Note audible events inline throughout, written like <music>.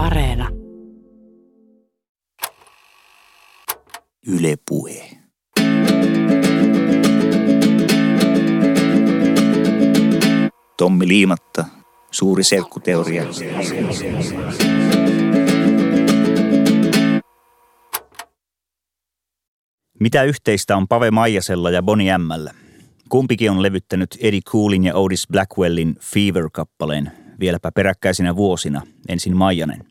Areena. Yle Puhe. Tommi Liimatta, suuri selkkuteoria. Mitä yhteistä on Pave Maijasella ja Boni Ämmällä? Kumpikin on levyttänyt Eddie Coolin ja Otis Blackwellin Fever-kappaleen vieläpä peräkkäisinä vuosina, ensin Maijanen.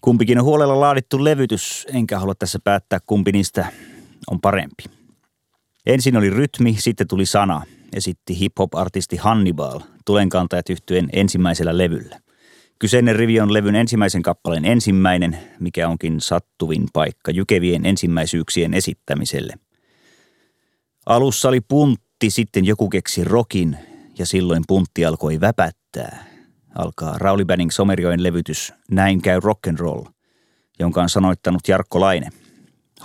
Kumpikin on huolella laadittu levytys, enkä halua tässä päättää kumpi niistä on parempi. Ensin oli rytmi, sitten tuli sana, esitti hip-hop-artisti Hannibal, tulenkantajat yhtyen ensimmäisellä levyllä. Kyseinen rivi on levyn ensimmäisen kappaleen ensimmäinen, mikä onkin sattuvin paikka jykevien ensimmäisyyksien esittämiselle. Alussa oli puntti, sitten joku keksi rokin ja silloin puntti alkoi väpättää. Alkaa Rauli Banning Somerjoen levytys Näin käy rock'n'roll, jonka on sanoittanut Jarkko Laine.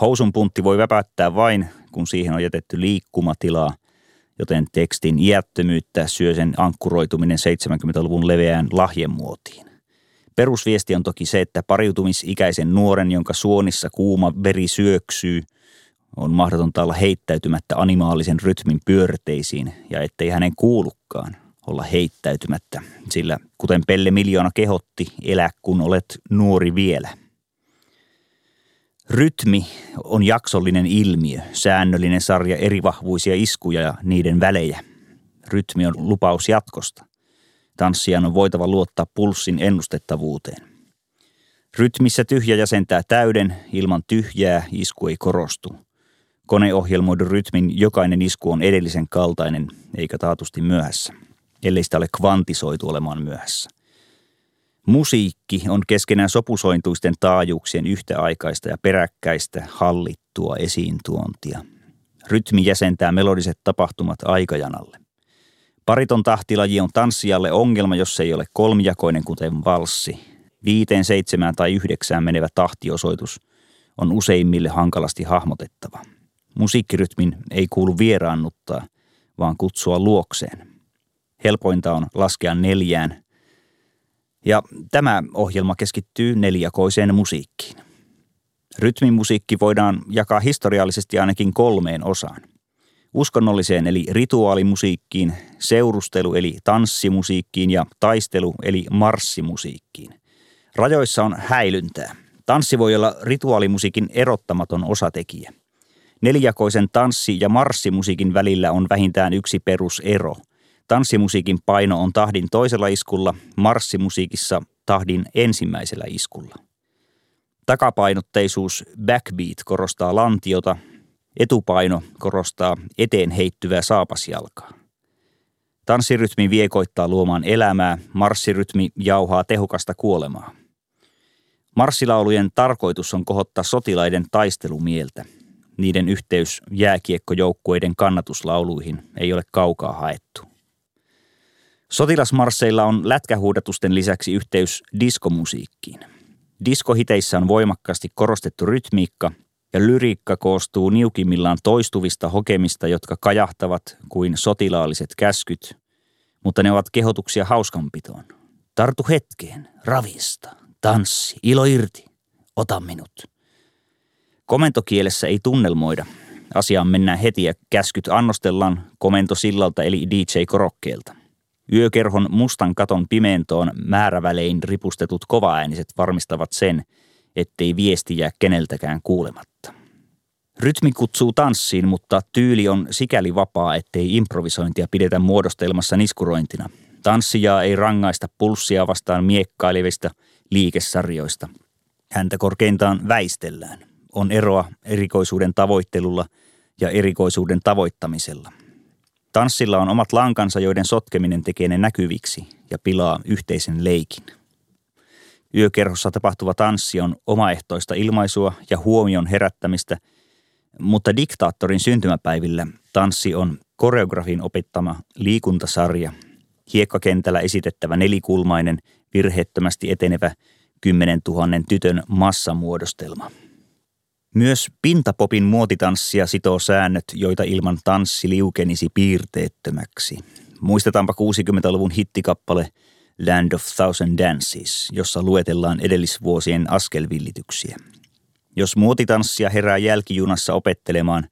Housun puntti voi väpättää vain, kun siihen on jätetty liikkumatilaa, joten tekstin iättömyyttä syö sen ankkuroituminen 70-luvun leveään lahjemuotiin. Perusviesti on toki se, että pariutumisikäisen nuoren, jonka suonissa kuuma veri syöksyy, on mahdotonta olla heittäytymättä animaalisen rytmin pyörteisiin ja ettei hänen kuulukaan olla heittäytymättä, sillä kuten Pelle Miljoona kehotti, elä kun olet nuori vielä. Rytmi on jaksollinen ilmiö, säännöllinen sarja eri vahvuisia iskuja ja niiden välejä. Rytmi on lupaus jatkosta. Tanssijan on voitava luottaa pulssin ennustettavuuteen. Rytmissä tyhjä jäsentää täyden, ilman tyhjää isku ei korostu. Koneohjelmoidun rytmin jokainen isku on edellisen kaltainen, eikä taatusti myöhässä, ellei sitä ole kvantisoitu olemaan myöhässä. Musiikki on keskenään sopusointuisten taajuuksien yhtäaikaista ja peräkkäistä hallittua esiintuontia. Rytmi jäsentää melodiset tapahtumat aikajanalle. Pariton tahtilaji on tanssijalle ongelma, jos ei ole kolmijakoinen kuten valssi. Viiteen, seitsemään tai yhdeksään menevä tahtiosoitus on useimmille hankalasti hahmotettava. Musiikkirytmin ei kuulu vieraannuttaa, vaan kutsua luokseen. Helpointa on laskea neljään. Ja tämä ohjelma keskittyy nelijakoiseen musiikkiin. Rytmimusiikki voidaan jakaa historiallisesti ainakin kolmeen osaan – uskonnolliseen eli rituaalimusiikkiin, seurustelu eli tanssimusiikkiin ja taistelu eli marssimusiikkiin. Rajoissa on häilyntää. Tanssi voi olla rituaalimusiikin erottamaton osatekijä. Nelijakoisen tanssi- ja marssimusiikin välillä on vähintään yksi perusero. Tanssimusiikin paino on tahdin toisella iskulla, marssimusiikissa tahdin ensimmäisellä iskulla. Takapainotteisuus backbeat korostaa lantiota, Etupaino korostaa eteen heittyvää saapasjalkaa. Tanssirytmi viekoittaa luomaan elämää, marssirytmi jauhaa tehokasta kuolemaa. Marssilaulujen tarkoitus on kohottaa sotilaiden taistelumieltä. Niiden yhteys jääkiekkojoukkueiden kannatuslauluihin ei ole kaukaa haettu. Sotilasmarsseilla on lätkähuudatusten lisäksi yhteys diskomusiikkiin. Diskohiteissä on voimakkaasti korostettu rytmiikka – ja lyriikka koostuu niukimmillaan toistuvista hokemista, jotka kajahtavat kuin sotilaalliset käskyt, mutta ne ovat kehotuksia hauskanpitoon. Tartu hetkeen, ravista, tanssi, ilo irti, ota minut. Komentokielessä ei tunnelmoida. Asiaan mennään heti ja käskyt annostellaan komentosillalta eli DJ-korokkeelta. Yökerhon mustan katon pimentoon määrävälein ripustetut kovaääniset varmistavat sen – ettei viesti jää keneltäkään kuulematta. Rytmi kutsuu tanssiin, mutta tyyli on sikäli vapaa, ettei improvisointia pidetä muodostelmassa niskurointina. Tanssijaa ei rangaista pulssia vastaan miekkailevista liikesarjoista. Häntä korkeintaan väistellään. On eroa erikoisuuden tavoittelulla ja erikoisuuden tavoittamisella. Tanssilla on omat lankansa, joiden sotkeminen tekee ne näkyviksi ja pilaa yhteisen leikin. Yökerhossa tapahtuva tanssi on omaehtoista ilmaisua ja huomion herättämistä, mutta diktaattorin syntymäpäivillä tanssi on koreografin opettama liikuntasarja, hiekkakentällä esitettävä nelikulmainen, virheettömästi etenevä 10 000 tytön massamuodostelma. Myös pintapopin muotitanssia sitoo säännöt, joita ilman tanssi liukenisi piirteettömäksi. Muistetaanpa 60-luvun hittikappale Land of Thousand Dances, jossa luetellaan edellisvuosien askelvillityksiä. Jos muotitanssia herää jälkijunassa opettelemaan,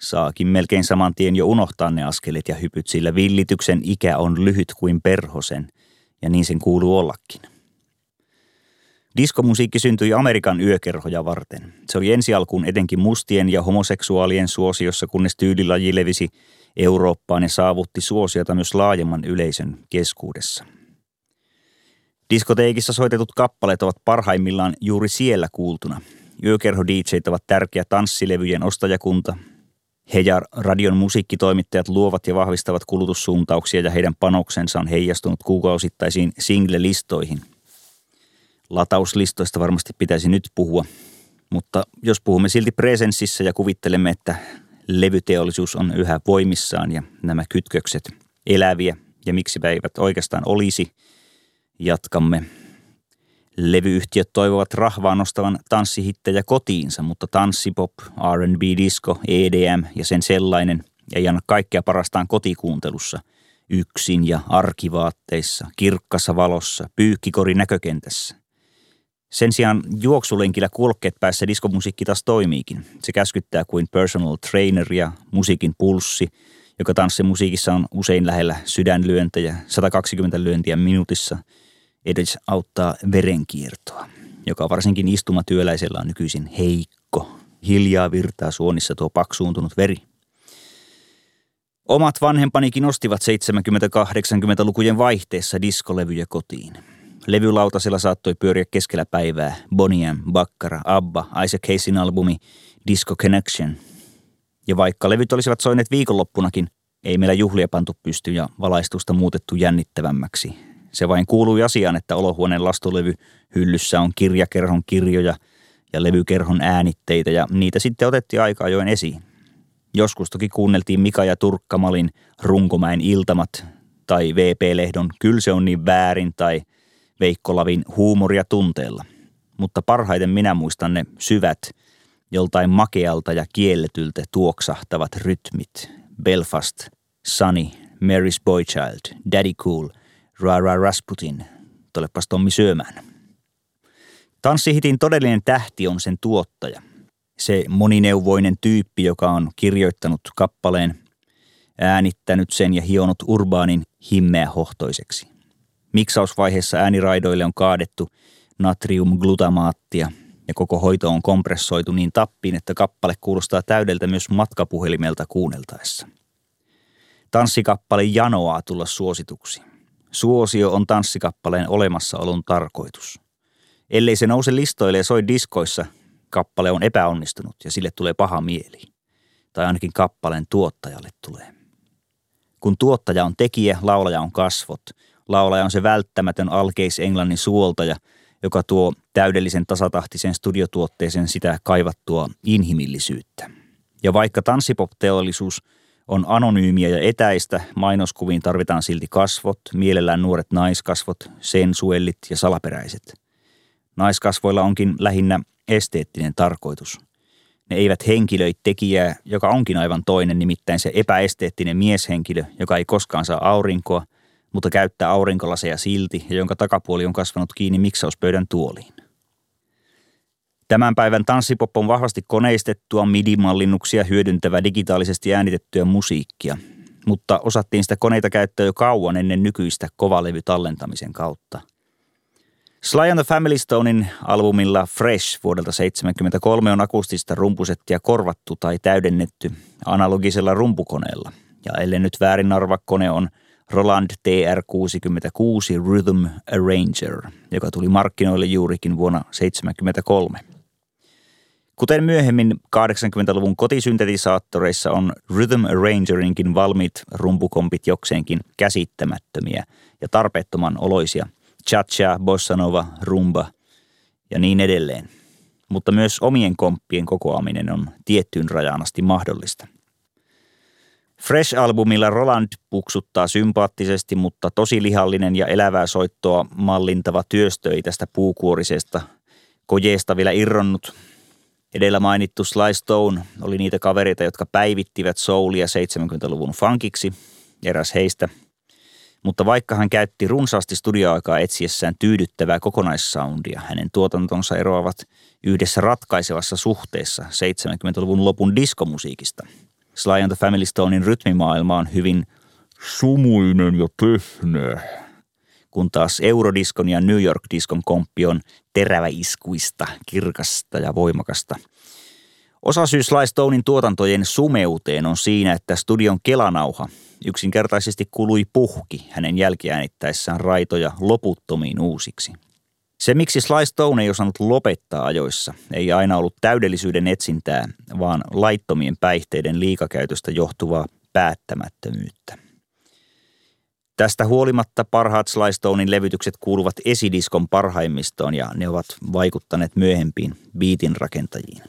saakin melkein saman tien jo unohtaa ne askelet ja hypyt, sillä villityksen ikä on lyhyt kuin perhosen, ja niin sen kuuluu ollakin. Diskomusiikki syntyi Amerikan yökerhoja varten. Se oli ensi alkuun etenkin mustien ja homoseksuaalien suosiossa, kunnes tyylilaji levisi Eurooppaan ja saavutti suosiota myös laajemman yleisön keskuudessa. Diskoteekissa soitetut kappaleet ovat parhaimmillaan juuri siellä kuultuna. Yökerho ovat tärkeä tanssilevyjen ostajakunta. He ja radion musiikkitoimittajat luovat ja vahvistavat kulutussuuntauksia ja heidän panoksensa on heijastunut kuukausittaisiin single-listoihin – Latauslistoista varmasti pitäisi nyt puhua, mutta jos puhumme silti presenssissä ja kuvittelemme, että levyteollisuus on yhä voimissaan ja nämä kytkökset eläviä ja miksi eivät oikeastaan olisi, jatkamme. Levyyhtiöt toivovat rahvaa nostavan tanssihittejä kotiinsa, mutta tanssipop, R&B, disco, EDM ja sen sellainen ei anna kaikkea parastaan kotikuuntelussa, yksin ja arkivaatteissa, kirkkassa valossa, pyykkikori näkökentässä. Sen sijaan juoksulenkillä kulkeet päässä diskomusiikki taas toimiikin. Se käskyttää kuin personal trainer ja musiikin pulssi, joka tanssimusiikissa on usein lähellä sydänlyöntejä, 120 lyöntiä minuutissa, edes auttaa verenkiertoa, joka varsinkin istumatyöläisellä on nykyisin heikko. Hiljaa virtaa suonissa tuo paksuuntunut veri. Omat vanhempanikin ostivat 70-80-lukujen vaihteessa diskolevyjä kotiin – Levylautasella saattoi pyöriä keskellä päivää Bonnie Bakkara, Abba, Isaac Hayesin albumi Disco Connection. Ja vaikka levyt olisivat soineet viikonloppunakin, ei meillä juhlia pantu pysty ja valaistusta muutettu jännittävämmäksi. Se vain kuului asiaan, että olohuoneen lastulevy hyllyssä on kirjakerhon kirjoja ja levykerhon äänitteitä ja niitä sitten otettiin aika ajoin esiin. Joskus toki kuunneltiin Mika ja Turkkamalin Runkomäen iltamat tai VP-lehdon Kyl se on niin väärin tai – Veikko Lavin huumoria tunteella. Mutta parhaiten minä muistan ne syvät, joltain makealta ja kielletyltä tuoksahtavat rytmit. Belfast, Sunny, Mary's Boychild, Daddy Cool, Rara Rasputin, tulepas Tommi syömään. Tanssihitin todellinen tähti on sen tuottaja. Se monineuvoinen tyyppi, joka on kirjoittanut kappaleen, äänittänyt sen ja hionut urbaanin himmeä hohtoiseksi. Miksausvaiheessa ääniraidoille on kaadettu natriumglutamaattia ja koko hoito on kompressoitu niin tappiin, että kappale kuulostaa täydeltä myös matkapuhelimelta kuunneltaessa. Tanssikappale janoaa tulla suosituksi. Suosio on tanssikappaleen olemassaolon tarkoitus. Ellei se nouse listoille ja soi diskoissa, kappale on epäonnistunut ja sille tulee paha mieli. Tai ainakin kappaleen tuottajalle tulee. Kun tuottaja on tekijä, laulaja on kasvot, Laulaja on se välttämätön alkeis-englannin suoltaja, joka tuo täydellisen tasatahtisen studiotuotteeseen sitä kaivattua inhimillisyyttä. Ja vaikka tanssipop-teollisuus on anonyymiä ja etäistä, mainoskuviin tarvitaan silti kasvot, mielellään nuoret naiskasvot, sensuellit ja salaperäiset. Naiskasvoilla onkin lähinnä esteettinen tarkoitus. Ne eivät henkilöi tekijää, joka onkin aivan toinen, nimittäin se epäesteettinen mieshenkilö, joka ei koskaan saa aurinkoa – mutta käyttää aurinkolaseja silti ja jonka takapuoli on kasvanut kiinni miksauspöydän tuoliin. Tämän päivän tanssipop on vahvasti koneistettua midi-mallinnuksia hyödyntävä digitaalisesti äänitettyä musiikkia, mutta osattiin sitä koneita käyttää jo kauan ennen nykyistä kovalevytallentamisen kautta. Sly and the Family Stonein albumilla Fresh vuodelta 1973 on akustista rumpusettia korvattu tai täydennetty analogisella rumpukoneella. Ja ellei nyt väärin arva, kone on – Roland TR-66 Rhythm Arranger, joka tuli markkinoille juurikin vuonna 1973. Kuten myöhemmin 80-luvun kotisyntetisaattoreissa on Rhythm Arrangerinkin valmiit rumpukompit jokseenkin käsittämättömiä ja tarpeettoman oloisia. Cha-cha, bossa nova, rumba ja niin edelleen. Mutta myös omien komppien kokoaminen on tiettyyn rajaan asti mahdollista. Fresh-albumilla Roland puksuttaa sympaattisesti, mutta tosi lihallinen ja elävää soittoa mallintava työstö ei tästä puukuorisesta kojeesta vielä irronnut. Edellä mainittu Sly Stone oli niitä kavereita, jotka päivittivät soulia 70-luvun funkiksi, eräs heistä. Mutta vaikka hän käytti runsaasti studioaikaa etsiessään tyydyttävää kokonaissoundia, hänen tuotantonsa eroavat yhdessä ratkaisevassa suhteessa 70-luvun lopun diskomusiikista. Sly and the Family Stonein rytmimaailma on hyvin sumuinen ja pehmeä, kun taas Eurodiskon ja New York-diskon komppi on teräväiskuista, kirkasta ja voimakasta – Osa syy Sly Stonein tuotantojen sumeuteen on siinä, että studion kelanauha yksinkertaisesti kului puhki hänen jälkiäänittäessään raitoja loputtomiin uusiksi. Se, miksi Sly Stone ei osannut lopettaa ajoissa, ei aina ollut täydellisyyden etsintää, vaan laittomien päihteiden liikakäytöstä johtuvaa päättämättömyyttä. Tästä huolimatta parhaat Sly Stonein levytykset kuuluvat esidiskon parhaimmistoon ja ne ovat vaikuttaneet myöhempiin beatin rakentajiin.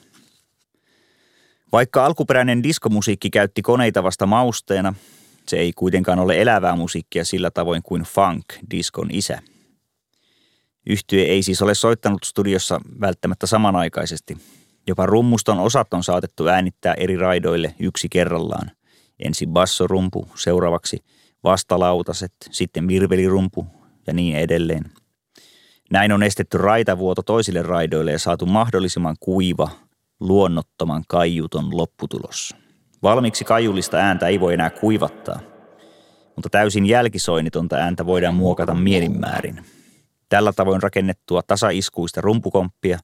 Vaikka alkuperäinen diskomusiikki käytti koneita vasta mausteena, se ei kuitenkaan ole elävää musiikkia sillä tavoin kuin funk, diskon isä. Yhtye ei siis ole soittanut studiossa välttämättä samanaikaisesti. Jopa rummuston osat on saatettu äänittää eri raidoille yksi kerrallaan. Ensin bassorumpu, seuraavaksi vastalautaset, sitten virvelirumpu ja niin edelleen. Näin on estetty raitavuoto toisille raidoille ja saatu mahdollisimman kuiva, luonnottoman kaiuton lopputulos. Valmiiksi kaiullista ääntä ei voi enää kuivattaa, mutta täysin jälkisoinnitonta ääntä voidaan muokata mielinmäärin. Tällä tavoin rakennettua tasaiskuista rumpukomppia,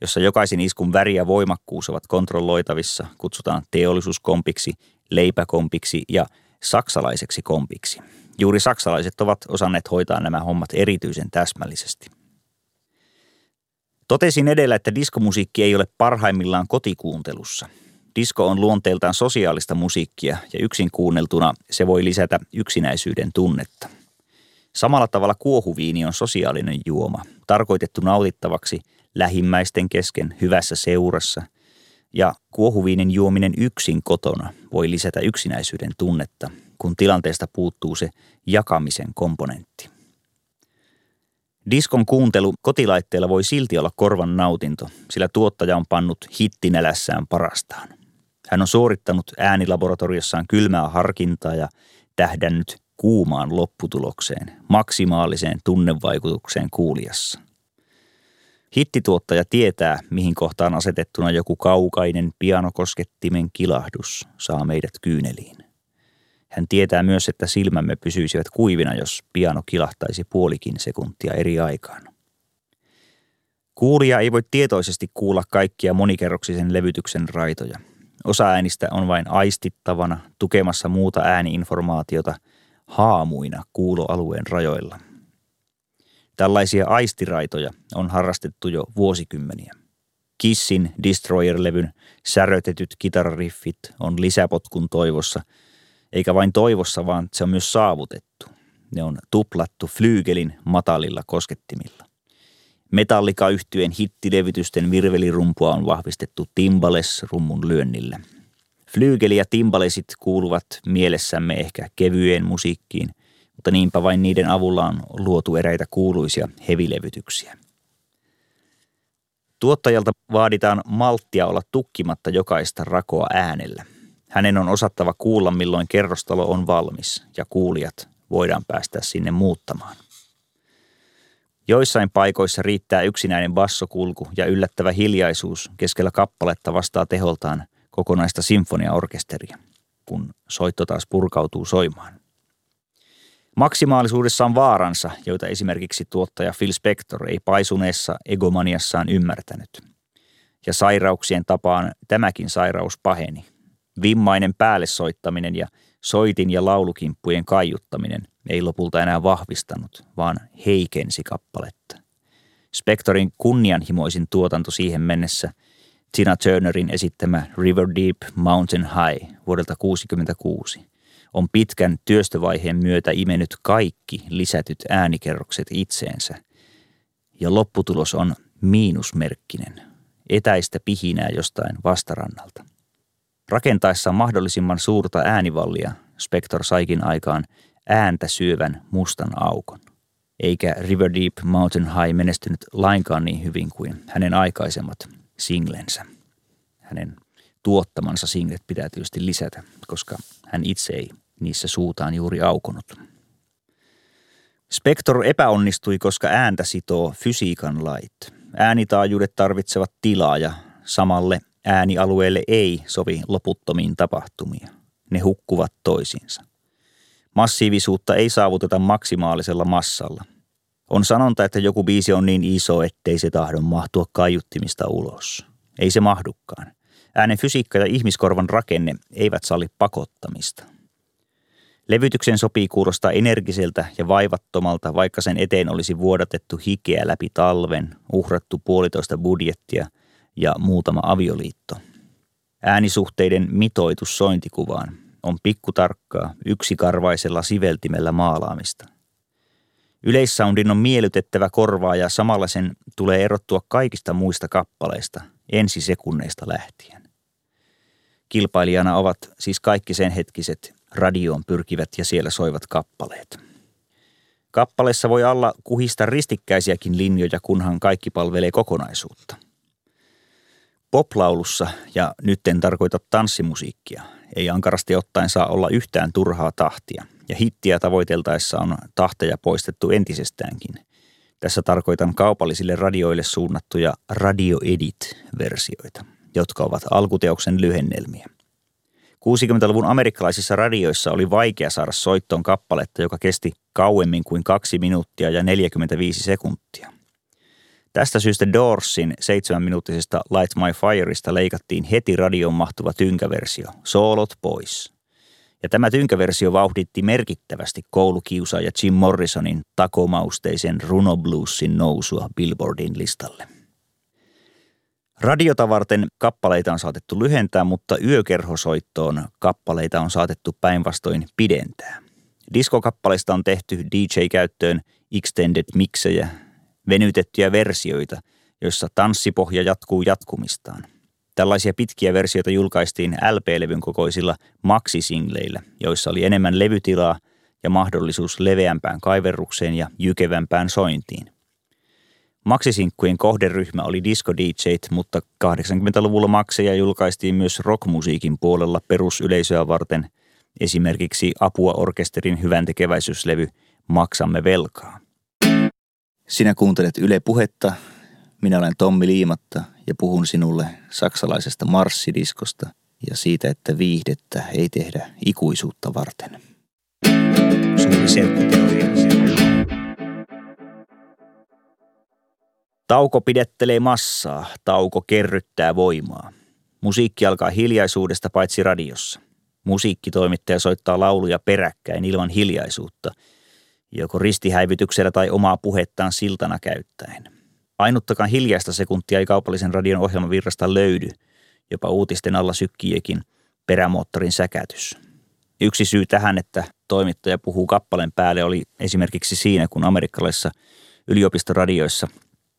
jossa jokaisen iskun väri ja voimakkuus ovat kontrolloitavissa, kutsutaan teollisuuskompiksi, leipäkompiksi ja saksalaiseksi kompiksi. Juuri saksalaiset ovat osanneet hoitaa nämä hommat erityisen täsmällisesti. Totesin edellä, että diskomusiikki ei ole parhaimmillaan kotikuuntelussa. Disko on luonteeltaan sosiaalista musiikkia ja yksin kuunneltuna se voi lisätä yksinäisyyden tunnetta. Samalla tavalla kuohuviini on sosiaalinen juoma, tarkoitettu nautittavaksi lähimmäisten kesken hyvässä seurassa, ja kuohuviinin juominen yksin kotona voi lisätä yksinäisyyden tunnetta, kun tilanteesta puuttuu se jakamisen komponentti. Diskon kuuntelu kotilaitteella voi silti olla korvan nautinto, sillä tuottaja on pannut hittinälässään parastaan. Hän on suorittanut äänilaboratoriossaan kylmää harkintaa ja tähdännyt kuumaan lopputulokseen, maksimaaliseen tunnevaikutukseen kuulijassa. Hittituottaja tietää, mihin kohtaan asetettuna joku kaukainen pianokoskettimen kilahdus saa meidät kyyneliin. Hän tietää myös, että silmämme pysyisivät kuivina, jos piano kilahtaisi puolikin sekuntia eri aikaan. Kuulija ei voi tietoisesti kuulla kaikkia monikerroksisen levytyksen raitoja. Osa äänistä on vain aistittavana, tukemassa muuta ääniinformaatiota haamuina kuuloalueen rajoilla. Tällaisia aistiraitoja on harrastettu jo vuosikymmeniä. Kissin Destroyer-levyn särötetyt kitarariffit on lisäpotkun toivossa – eikä vain toivossa, vaan se on myös saavutettu. Ne on tuplattu flyygelin matalilla koskettimilla. metallika yhtyeen hittilevytysten virvelirumpua on vahvistettu timbales-rummun lyönnillä. Flyygeli ja timbalesit kuuluvat mielessämme ehkä kevyeen musiikkiin, mutta niinpä vain niiden avulla on luotu eräitä kuuluisia hevilevytyksiä. Tuottajalta vaaditaan malttia olla tukkimatta jokaista rakoa äänellä – hänen on osattava kuulla, milloin kerrostalo on valmis ja kuulijat voidaan päästä sinne muuttamaan. Joissain paikoissa riittää yksinäinen bassokulku ja yllättävä hiljaisuus keskellä kappaletta vastaa teholtaan kokonaista sinfoniaorkesteria, kun soitto taas purkautuu soimaan. Maksimaalisuudessa on vaaransa, joita esimerkiksi tuottaja Phil Spector ei paisuneessa egomaniassaan ymmärtänyt. Ja sairauksien tapaan tämäkin sairaus paheni – Vimmainen päälle soittaminen ja soitin ja laulukimppujen kaiuttaminen ei lopulta enää vahvistanut, vaan heikensi kappaletta. Spectorin kunnianhimoisin tuotanto siihen mennessä, Tina Turnerin esittämä River Deep Mountain High vuodelta 1966, on pitkän työstövaiheen myötä imennyt kaikki lisätyt äänikerrokset itseensä. Ja lopputulos on miinusmerkkinen, etäistä pihinää jostain vastarannalta. Rakentaessaan mahdollisimman suurta äänivallia Spector saikin aikaan ääntä syövän mustan aukon. Eikä River Deep Mountain High menestynyt lainkaan niin hyvin kuin hänen aikaisemmat singlensä. Hänen tuottamansa singlet pitää tietysti lisätä, koska hän itse ei niissä suutaan juuri aukonut. Spector epäonnistui, koska ääntä sitoo fysiikan lait. Äänitaajuudet tarvitsevat tilaa ja samalle äänialueelle ei sovi loputtomiin tapahtumia. Ne hukkuvat toisiinsa. Massiivisuutta ei saavuteta maksimaalisella massalla. On sanonta, että joku biisi on niin iso, ettei se tahdon mahtua kaiuttimista ulos. Ei se mahdukaan. Äänen fysiikka ja ihmiskorvan rakenne eivät salli pakottamista. Levytyksen sopii kuulostaa energiseltä ja vaivattomalta, vaikka sen eteen olisi vuodatettu hikeä läpi talven, uhrattu puolitoista budjettia ja muutama avioliitto. Äänisuhteiden mitoitus sointikuvaan on pikkutarkkaa yksikarvaisella siveltimellä maalaamista. Yleissoundin on miellytettävä korvaa ja samalla sen tulee erottua kaikista muista kappaleista ensisekunneista lähtien. Kilpailijana ovat siis kaikki sen hetkiset radioon pyrkivät ja siellä soivat kappaleet. Kappaleessa voi alla kuhista ristikkäisiäkin linjoja, kunhan kaikki palvelee kokonaisuutta. Poplaulussa, ja nyt en tarkoita tanssimusiikkia, ei ankarasti ottaen saa olla yhtään turhaa tahtia, ja hittiä tavoiteltaessa on tahteja poistettu entisestäänkin. Tässä tarkoitan kaupallisille radioille suunnattuja Radio Edit-versioita, jotka ovat alkuteoksen lyhennelmiä. 60-luvun amerikkalaisissa radioissa oli vaikea saada soittoon kappaletta, joka kesti kauemmin kuin 2 minuuttia ja 45 sekuntia. Tästä syystä Doorsin seitsemänminuuttisesta Light My Fireista leikattiin heti radioon mahtuva tynkäversio, soolot pois. Ja tämä tynkäversio vauhditti merkittävästi koulukiusaaja Jim Morrisonin takomausteisen runobluesin nousua Billboardin listalle. Radiota varten kappaleita on saatettu lyhentää, mutta yökerhosoittoon kappaleita on saatettu päinvastoin pidentää. Diskokappaleista on tehty DJ-käyttöön extended miksejä, venytettyjä versioita, joissa tanssipohja jatkuu jatkumistaan. Tällaisia pitkiä versioita julkaistiin LP-levyn kokoisilla maxisingleillä, joissa oli enemmän levytilaa ja mahdollisuus leveämpään kaiverrukseen ja jykevämpään sointiin. Maksisinkkujen kohderyhmä oli disco DJt, mutta 80-luvulla makseja julkaistiin myös rockmusiikin puolella perusyleisöä varten, esimerkiksi Apua orkesterin hyvän tekeväisyyslevy Maksamme velkaa. Sinä kuuntelet Yle Puhetta, minä olen Tommi Liimatta ja puhun sinulle saksalaisesta marssidiskosta ja siitä, että viihdettä ei tehdä ikuisuutta varten. Suuri serkkuteoria. Tauko pidettelee massaa, tauko kerryttää voimaa. Musiikki alkaa hiljaisuudesta paitsi radiossa. Musiikkitoimittaja soittaa lauluja peräkkäin ilman hiljaisuutta, joko ristihäivytyksellä tai omaa puhettaan siltana käyttäen. Ainuttakaan hiljaista sekuntia ei kaupallisen radion ohjelmavirrasta löydy, jopa uutisten alla sykkiikin perämoottorin säkätys. Yksi syy tähän, että toimittaja puhuu kappaleen päälle, oli esimerkiksi siinä, kun amerikkalaisissa yliopistoradioissa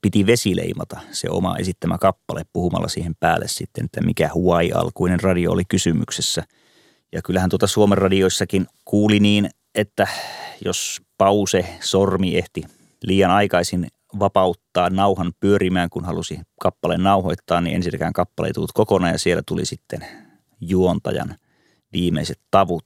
piti vesileimata se oma esittämä kappale puhumalla siihen päälle sitten, että mikä Huai-alkuinen radio oli kysymyksessä. Ja kyllähän tuota Suomen radioissakin kuuli niin, että jos pause sormi ehti liian aikaisin vapauttaa nauhan pyörimään, kun halusi kappaleen nauhoittaa, niin ensinnäkään kappale ei tullut kokonaan ja siellä tuli sitten juontajan viimeiset tavut.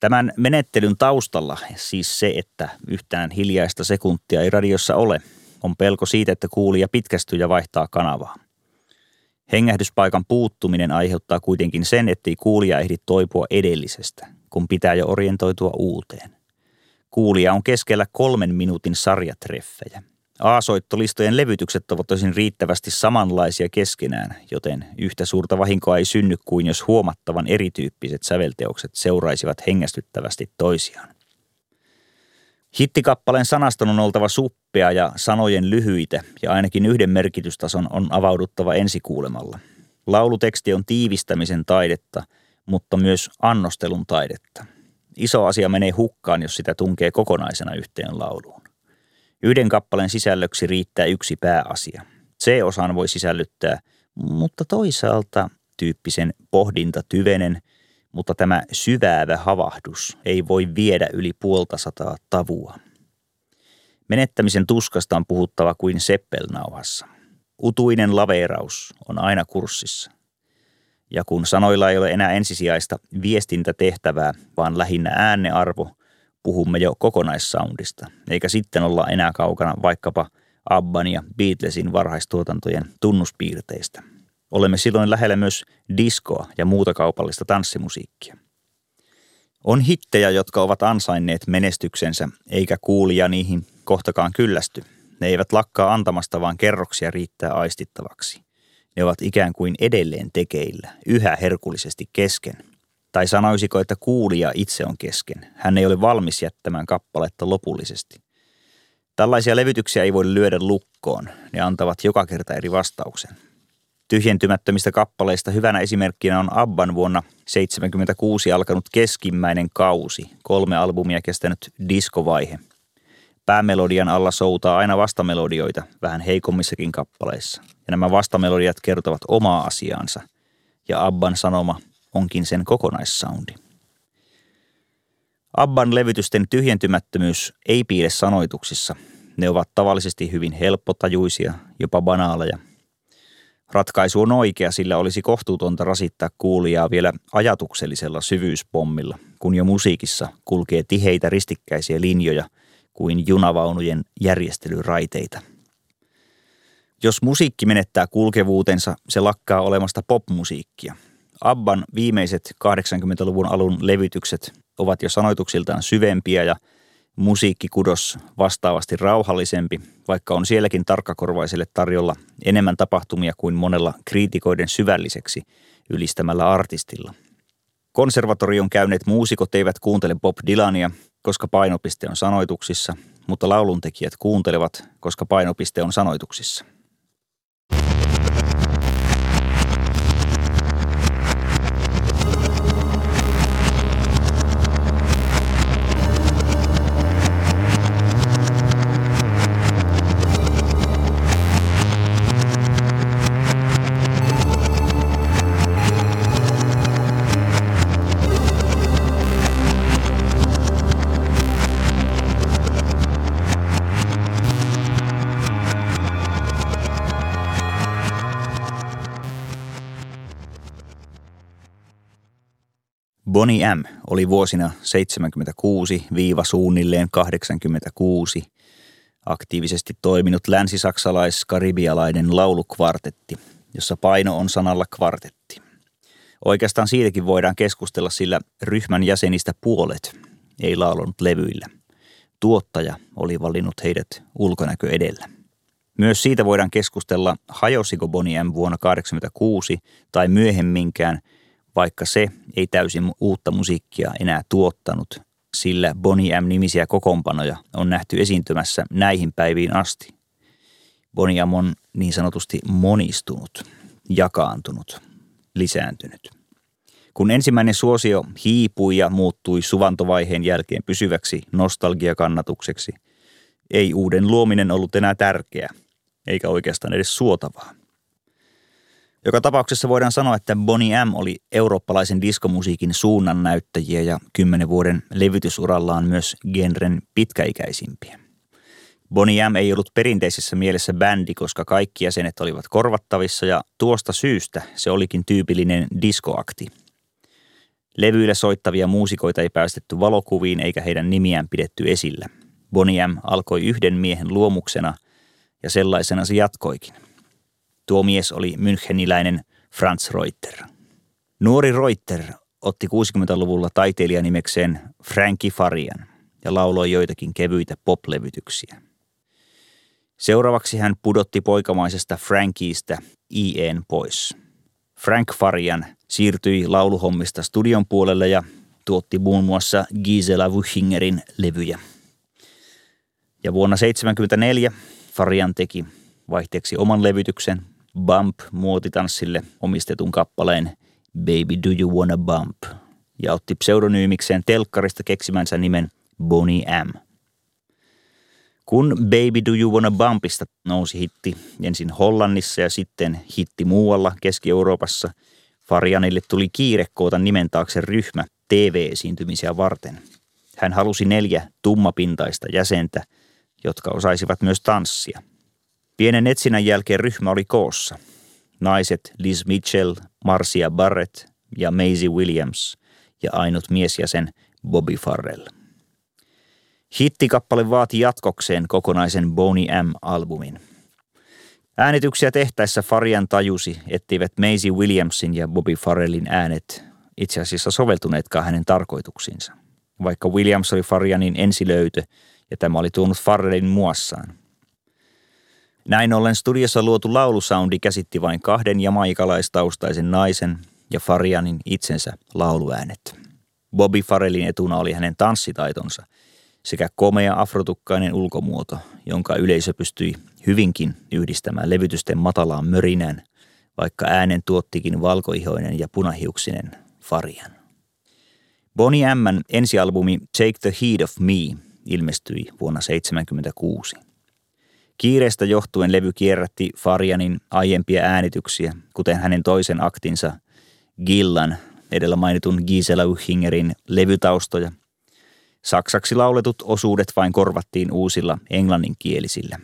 Tämän menettelyn taustalla siis se, että yhtään hiljaista sekuntia ei radiossa ole – on pelko siitä, että kuulija pitkästyy ja vaihtaa kanavaa. Hengähdyspaikan puuttuminen aiheuttaa kuitenkin sen, ettei kuulija ehdi toipua edellisestä, kun pitää jo orientoitua uuteen. Kuulija on keskellä kolmen minuutin sarjatreffejä. A-soittolistojen levytykset ovat tosin riittävästi samanlaisia keskenään, joten yhtä suurta vahinkoa ei synny kuin jos huomattavan erityyppiset sävelteokset seuraisivat hengästyttävästi toisiaan. Hittikappaleen sanaston on oltava suppea ja sanojen lyhyitä ja ainakin yhden merkitystason on avauduttava ensikuulemalla. Lauluteksti on tiivistämisen taidetta, mutta myös annostelun taidetta. Iso asia menee hukkaan, jos sitä tunkee kokonaisena yhteen lauluun. Yhden kappaleen sisällöksi riittää yksi pääasia. C-osaan voi sisällyttää, mutta toisaalta tyyppisen pohdinta tyvenen – mutta tämä syväävä havahdus ei voi viedä yli puolta sataa tavua. Menettämisen tuskasta on puhuttava kuin seppelnauhassa. Utuinen laveeraus on aina kurssissa. Ja kun sanoilla ei ole enää ensisijaista viestintätehtävää, vaan lähinnä äänearvo, puhumme jo kokonaissoundista, eikä sitten olla enää kaukana vaikkapa Abban ja Beatlesin varhaistuotantojen tunnuspiirteistä. Olemme silloin lähellä myös diskoa ja muuta kaupallista tanssimusiikkia. On hittejä, jotka ovat ansainneet menestyksensä, eikä kuulija niihin kohtakaan kyllästy. Ne eivät lakkaa antamasta, vaan kerroksia riittää aistittavaksi. Ne ovat ikään kuin edelleen tekeillä, yhä herkullisesti kesken. Tai sanoisiko, että kuulija itse on kesken. Hän ei ole valmis jättämään kappaletta lopullisesti. Tällaisia levytyksiä ei voi lyödä lukkoon. Ne antavat joka kerta eri vastauksen. Tyhjentymättömistä kappaleista hyvänä esimerkkinä on Abban vuonna 1976 alkanut keskimmäinen kausi, kolme albumia kestänyt diskovaihe. Päämelodian alla soutaa aina vastamelodioita vähän heikommissakin kappaleissa. Ja nämä vastamelodiat kertovat omaa asiaansa. Ja Abban sanoma onkin sen kokonaissoundi. Abban levytysten tyhjentymättömyys ei piile sanoituksissa. Ne ovat tavallisesti hyvin helppotajuisia, jopa banaaleja – Ratkaisu on oikea, sillä olisi kohtuutonta rasittaa kuulijaa vielä ajatuksellisella syvyyspommilla, kun jo musiikissa kulkee tiheitä ristikkäisiä linjoja kuin junavaunujen järjestelyraiteita. Jos musiikki menettää kulkevuutensa, se lakkaa olemasta popmusiikkia. Abban viimeiset 80-luvun alun levytykset ovat jo sanoituksiltaan syvempiä ja musiikkikudos vastaavasti rauhallisempi, vaikka on sielläkin tarkkakorvaiselle tarjolla enemmän tapahtumia kuin monella kriitikoiden syvälliseksi ylistämällä artistilla. Konservatorion käyneet muusikot eivät kuuntele Bob Dylania, koska painopiste on sanoituksissa, mutta lauluntekijät kuuntelevat, koska painopiste on sanoituksissa – Bonnie M. oli vuosina 76-suunnilleen 86 aktiivisesti toiminut länsisaksalais-karibialainen laulukvartetti, jossa paino on sanalla kvartetti. Oikeastaan siitäkin voidaan keskustella, sillä ryhmän jäsenistä puolet ei laulunut levyillä. Tuottaja oli valinnut heidät ulkonäkö edellä. Myös siitä voidaan keskustella, hajosiko Bonnie M vuonna 1986 tai myöhemminkään – vaikka se ei täysin uutta musiikkia enää tuottanut, sillä Bonnie M-nimisiä kokoonpanoja on nähty esiintymässä näihin päiviin asti. Bonnie M on niin sanotusti monistunut, jakaantunut, lisääntynyt. Kun ensimmäinen suosio hiipui ja muuttui suvantovaiheen jälkeen pysyväksi nostalgiakannatukseksi, ei uuden luominen ollut enää tärkeää, eikä oikeastaan edes suotavaa. Joka tapauksessa voidaan sanoa, että Bonnie M oli eurooppalaisen diskomusiikin suunnan näyttäjiä ja kymmenen vuoden levytysurallaan myös genren pitkäikäisimpiä. Bonnie M ei ollut perinteisessä mielessä bändi, koska kaikki jäsenet olivat korvattavissa ja tuosta syystä se olikin tyypillinen diskoakti. Levyillä soittavia muusikoita ei päästetty valokuviin eikä heidän nimiään pidetty esillä. Bonnie M alkoi yhden miehen luomuksena ja sellaisena se jatkoikin – Tuo mies oli müncheniläinen Franz Reuter. Nuori Reuter otti 60-luvulla taiteilijanimekseen Frankie Farian ja lauloi joitakin kevyitä poplevytyksiä. Seuraavaksi hän pudotti poikamaisesta Frankiestä IEn pois. Frank Farian siirtyi lauluhommista studion puolelle ja tuotti muun muassa Gisela Wuchingerin levyjä. Ja vuonna 1974 Farian teki vaihteeksi oman levytyksen Bump muotitanssille omistetun kappaleen Baby Do You Wanna Bump ja otti pseudonyymikseen telkkarista keksimänsä nimen Bonnie M. Kun Baby Do You Wanna Bumpista nousi hitti ensin Hollannissa ja sitten hitti muualla Keski-Euroopassa, Farianille tuli kiire koota nimen taakse ryhmä TV-esiintymisiä varten. Hän halusi neljä tummapintaista jäsentä, jotka osaisivat myös tanssia – Pienen etsinnän jälkeen ryhmä oli koossa. Naiset Liz Mitchell, Marcia Barrett ja Maisie Williams ja ainut miesjäsen Bobby Farrell. Hittikappale vaati jatkokseen kokonaisen Boney M-albumin. Äänityksiä tehtäessä Farian tajusi, etteivät Maisie Williamsin ja Bobby Farrellin äänet itse asiassa soveltuneetkaan hänen tarkoituksiinsa. Vaikka Williams oli Farianin ensilöytö ja tämä oli tuonut Farrellin muassaan. Näin ollen studiossa luotu laulusoundi käsitti vain kahden jamaikalaistaustaisen naisen ja Farianin itsensä lauluäänet. Bobby Farrellin etuna oli hänen tanssitaitonsa sekä komea afrotukkainen ulkomuoto, jonka yleisö pystyi hyvinkin yhdistämään levytysten matalaan mörinään, vaikka äänen tuottikin valkoihoinen ja punahiuksinen Farian. Bonnie M:n ensialbumi Take the Heat of Me ilmestyi vuonna 1976. Kiireestä johtuen levy kierrätti Farianin aiempia äänityksiä, kuten hänen toisen aktinsa Gillan, edellä mainitun Gisela Uchingerin levytaustoja. Saksaksi lauletut osuudet vain korvattiin uusilla englanninkielisillä.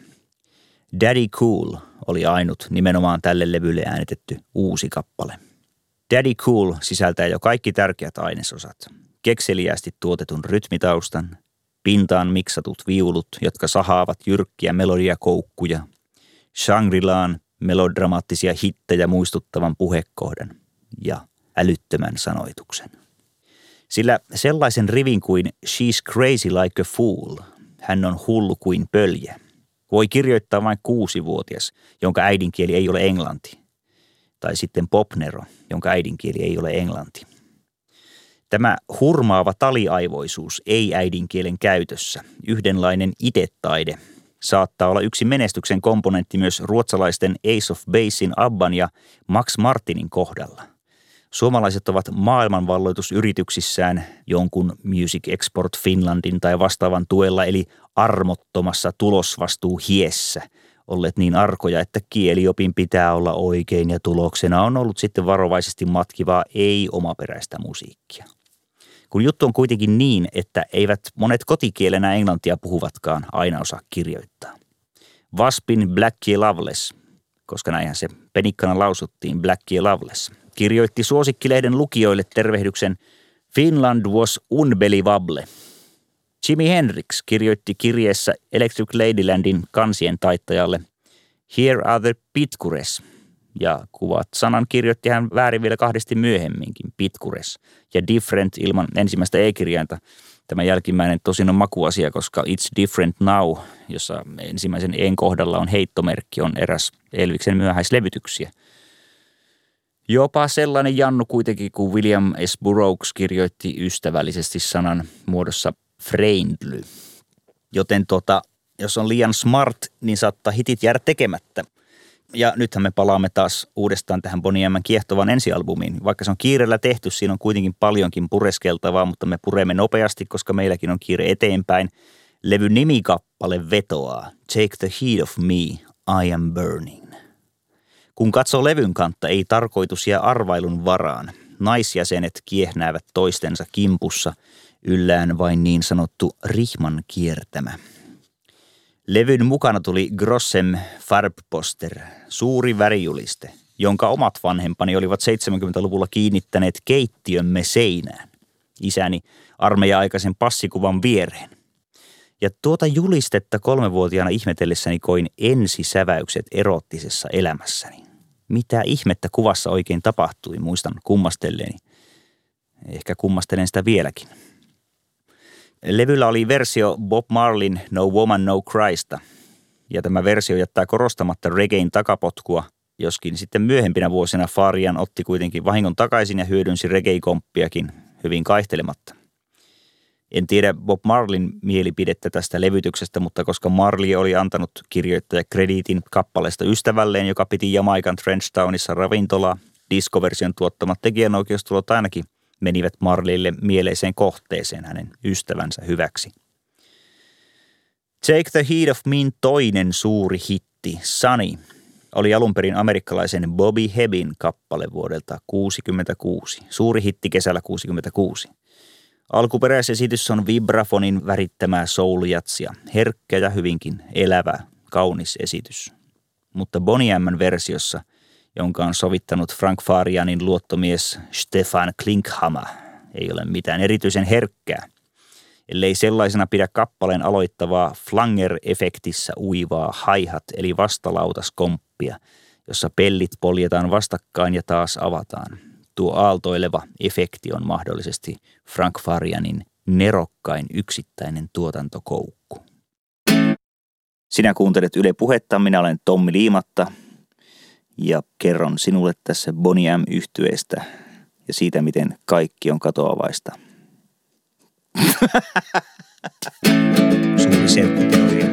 Daddy Cool oli ainut nimenomaan tälle levylle äänitetty uusi kappale. Daddy Cool sisältää jo kaikki tärkeät ainesosat. Kekseliästi tuotetun rytmitaustan, pintaan miksatut viulut, jotka sahaavat jyrkkiä melodiakoukkuja, Shangri-Laan melodramaattisia hittejä muistuttavan puhekohdan ja älyttömän sanoituksen. Sillä sellaisen rivin kuin She's crazy like a fool, hän on hullu kuin pöljä, voi kirjoittaa vain kuusivuotias, jonka äidinkieli ei ole englanti. Tai sitten popnero, jonka äidinkieli ei ole englanti. Tämä hurmaava taliaivoisuus ei-äidinkielen käytössä, yhdenlainen itetaide, saattaa olla yksi menestyksen komponentti myös ruotsalaisten Ace of Basein Abban ja Max Martinin kohdalla. Suomalaiset ovat maailmanvalloitusyrityksissään jonkun Music Export Finlandin tai vastaavan tuella eli armottomassa tulosvastuu hiessä olleet niin arkoja, että kieliopin pitää olla oikein ja tuloksena on ollut sitten varovaisesti matkivaa ei-omaperäistä musiikkia kun juttu on kuitenkin niin, että eivät monet kotikielenä englantia puhuvatkaan aina osaa kirjoittaa. Waspin Blackie Loveless, koska näinhän se penikkana lausuttiin Blackie Loveless, kirjoitti suosikkilehden lukijoille tervehdyksen Finland was unbelievable. Jimi Hendrix kirjoitti kirjeessä Electric Ladylandin kansien taittajalle Here are the Pitcures – ja kuvat sanan kirjoitti hän väärin vielä kahdesti myöhemminkin, Pitkures ja Different ilman ensimmäistä e-kirjainta. Tämä jälkimmäinen tosin on makuasia, koska It's Different Now, jossa ensimmäisen en kohdalla on heittomerkki, on eräs Elviksen myöhäislevytyksiä. Jopa sellainen Jannu kuitenkin, kuin William S. Burroughs kirjoitti ystävällisesti sanan muodossa friendly. Joten tota, jos on liian smart, niin saattaa hitit jäädä tekemättä – ja nythän me palaamme taas uudestaan tähän Bonnie M. kiehtovan ensialbumiin. Vaikka se on kiireellä tehty, siinä on kuitenkin paljonkin pureskeltavaa, mutta me puremme nopeasti, koska meilläkin on kiire eteenpäin. Levy nimikappale vetoaa Take the heat of me, I am burning. Kun katsoo levyn kantta, ei tarkoitus jää arvailun varaan. Naisjäsenet kiehnäävät toistensa kimpussa, yllään vain niin sanottu rihman kiertämä – Levyn mukana tuli Grossem Farbposter, suuri värijuliste, jonka omat vanhempani olivat 70-luvulla kiinnittäneet keittiömme seinään. Isäni armeija-aikaisen passikuvan viereen. Ja tuota julistetta kolmevuotiaana ihmetellessäni koin ensisäväykset erottisessa elämässäni. Mitä ihmettä kuvassa oikein tapahtui, muistan kummastelleeni. Ehkä kummastelen sitä vieläkin. Levyllä oli versio Bob Marlin No Woman No Crysta, ja tämä versio jättää korostamatta reggaein takapotkua, joskin sitten myöhempinä vuosina Farian otti kuitenkin vahingon takaisin ja hyödynsi reggae-komppiakin hyvin kaihtelematta. En tiedä Bob Marlin mielipidettä tästä levytyksestä, mutta koska Marley oli antanut kirjoittaja krediitin kappaleesta ystävälleen, joka piti Jamaikan Trenchtownissa ravintolaa, diskoversion tuottamat tekijänoikeustulot ainakin – menivät Marlille mieleiseen kohteeseen hänen ystävänsä hyväksi. Take the Heat of Mean toinen suuri hitti, Sunny, oli alun perin amerikkalaisen Bobby Hebin kappale vuodelta 1966. Suuri hitti kesällä 1966. Alkuperäisesitys on vibrafonin värittämää souljatsia, herkkä ja hyvinkin elävä, kaunis esitys. Mutta Bonnie versiossa – jonka on sovittanut Frank Farianin luottomies Stefan Klinkhammer, ei ole mitään erityisen herkkää. ellei sellaisena pidä kappaleen aloittavaa flanger-efektissä uivaa haihat eli vastalautaskomppia, jossa pellit poljetaan vastakkain ja taas avataan. Tuo aaltoileva efekti on mahdollisesti Frank Farianin nerokkain yksittäinen tuotantokoukku. Sinä kuuntelet Yle Puhetta, minä olen Tommi Liimatta ja kerron sinulle tässä Bonnie m yhtyeestä ja siitä, miten kaikki on katoavaista. <laughs> Suuri serkkuteoria.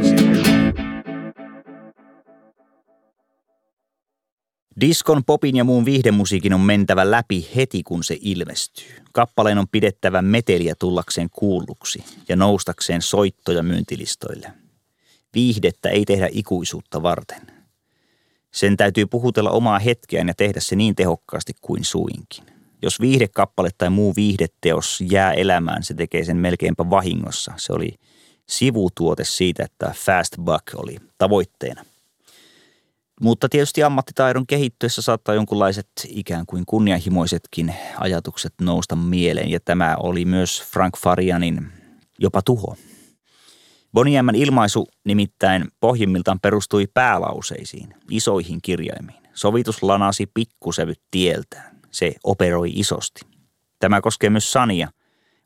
Diskon, popin ja muun viihdemusiikin on mentävä läpi heti kun se ilmestyy. Kappaleen on pidettävä meteliä tullakseen kuulluksi ja noustakseen soittoja myyntilistoille. Viihdettä ei tehdä ikuisuutta varten. Sen täytyy puhutella omaa hetkeään ja tehdä se niin tehokkaasti kuin suinkin. Jos viihdekappale tai muu viihdeteos jää elämään, se tekee sen melkeinpä vahingossa. Se oli sivutuote siitä, että fast buck oli tavoitteena. Mutta tietysti ammattitaidon kehittyessä saattaa jonkunlaiset ikään kuin kunnianhimoisetkin ajatukset nousta mieleen, ja tämä oli myös Frank Farianin jopa tuho. Boniemman ilmaisu nimittäin pohjimmiltaan perustui päälauseisiin, isoihin kirjaimiin. Sovitus lanasi pikkusevyt tieltään. Se operoi isosti. Tämä koskee myös Sania,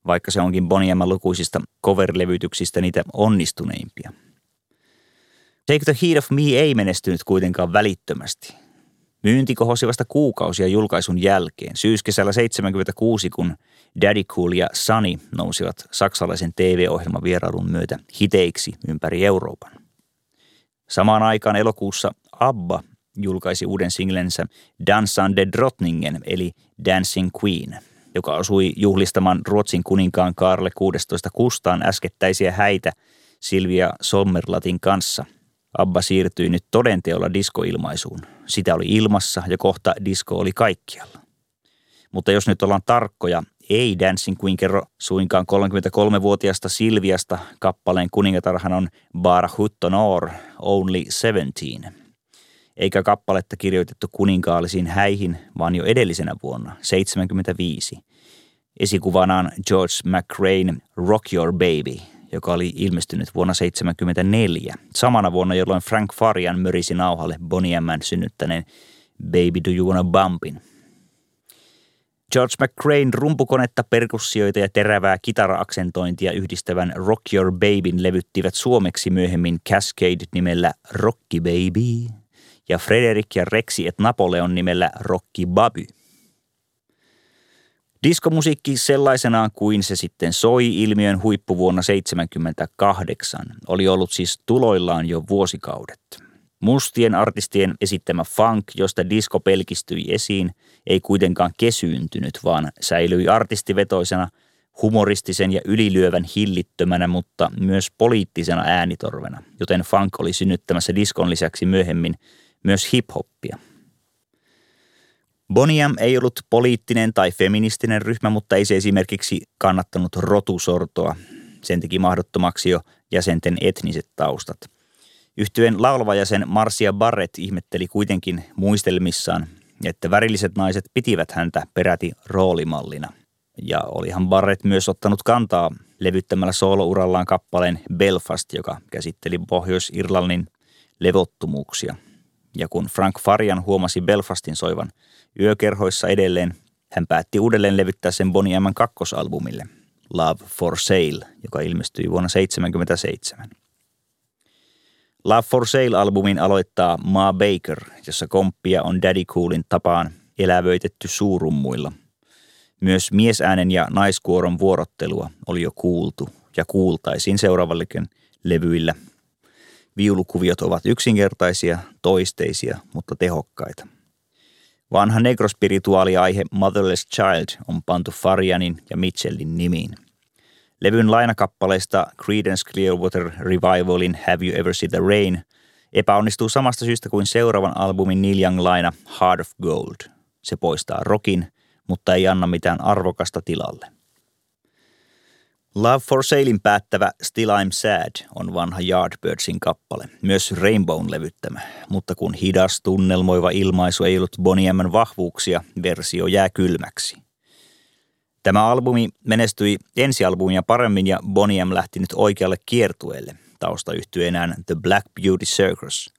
vaikka se onkin Boniemman lukuisista cover-levytyksistä niitä onnistuneimpia – Take the Heat of Me ei menestynyt kuitenkaan välittömästi. Myynti kohosi vasta kuukausia julkaisun jälkeen, syyskesällä 76, kun Daddy Cool ja Sunny nousivat saksalaisen TV-ohjelman vierailun myötä hiteiksi ympäri Euroopan. Samaan aikaan elokuussa ABBA julkaisi uuden singlensä Dansan de Drottningen eli Dancing Queen, joka osui juhlistamaan Ruotsin kuninkaan Karle 16 kustaan äskettäisiä häitä Silvia Sommerlatin kanssa – Abba siirtyi nyt todenteolla diskoilmaisuun. Sitä oli ilmassa ja kohta disko oli kaikkialla. Mutta jos nyt ollaan tarkkoja, ei Dancing Queen kerro suinkaan 33-vuotiaasta Silviasta. Kappaleen kuningatarhan on Bar Huttonor, Only 17. Eikä kappaletta kirjoitettu kuninkaallisiin häihin, vaan jo edellisenä vuonna, 75. Esikuvanaan George McRain Rock Your Baby – joka oli ilmestynyt vuonna 1974, samana vuonna, jolloin Frank Farian mörisi nauhalle Bonnie synnyttäneen Baby Do You Wanna Bumpin. George McCrain rumpukonetta, perkussioita ja terävää kitara-aksentointia yhdistävän Rock Your Babyn levyttivät suomeksi myöhemmin Cascade nimellä Rocky Baby ja Frederick ja Rexi et Napoleon nimellä Rocky Baby – Diskomusiikki sellaisenaan kuin se sitten soi ilmiön huippuvuonna 1978 oli ollut siis tuloillaan jo vuosikaudet. Mustien artistien esittämä funk, josta disko pelkistyi esiin, ei kuitenkaan kesyyntynyt, vaan säilyi artistivetoisena, humoristisen ja ylilyövän hillittömänä, mutta myös poliittisena äänitorvena, joten funk oli synnyttämässä diskon lisäksi myöhemmin myös hip-hoppia. Boniam ei ollut poliittinen tai feministinen ryhmä, mutta ei se esimerkiksi kannattanut rotusortoa. Sen teki mahdottomaksi jo jäsenten etniset taustat. Yhtyen laulava jäsen Marcia Barrett ihmetteli kuitenkin muistelmissaan, että värilliset naiset pitivät häntä peräti roolimallina. Ja olihan Barrett myös ottanut kantaa levyttämällä soolourallaan kappaleen Belfast, joka käsitteli Pohjois-Irlannin levottomuuksia. Ja kun Frank Farian huomasi Belfastin soivan – Yökerhoissa edelleen hän päätti uudelleen levyttää sen Bonnie M. kakkosalbumille Love for Sale, joka ilmestyi vuonna 1977. Love for Sale-albumin aloittaa Ma Baker, jossa komppia on Daddy Coolin tapaan elävöitetty suurummuilla. Myös miesäänen ja naiskuoron vuorottelua oli jo kuultu ja kuultaisiin seuraavallekin levyillä. Viulukuviot ovat yksinkertaisia, toisteisia, mutta tehokkaita – Vanha negrospirituaali-aihe Motherless Child on pantu Farianin ja Mitchellin nimiin. Levyn lainakappaleista Creedence Clearwater Revivalin Have You Ever Seen the Rain epäonnistuu samasta syystä kuin seuraavan albumin Neil Young-laina Heart of Gold. Se poistaa rokin, mutta ei anna mitään arvokasta tilalle. Love for Salein päättävä Still I'm Sad on vanha Yardbirdsin kappale, myös Rainbown levyttämä, mutta kun hidas tunnelmoiva ilmaisu ei ollut Bonnie vahvuuksia, versio jää kylmäksi. Tämä albumi menestyi ensialbumia paremmin ja Bonnie M lähti nyt oikealle kiertueelle taustayhtyeenään The Black Beauty Circus.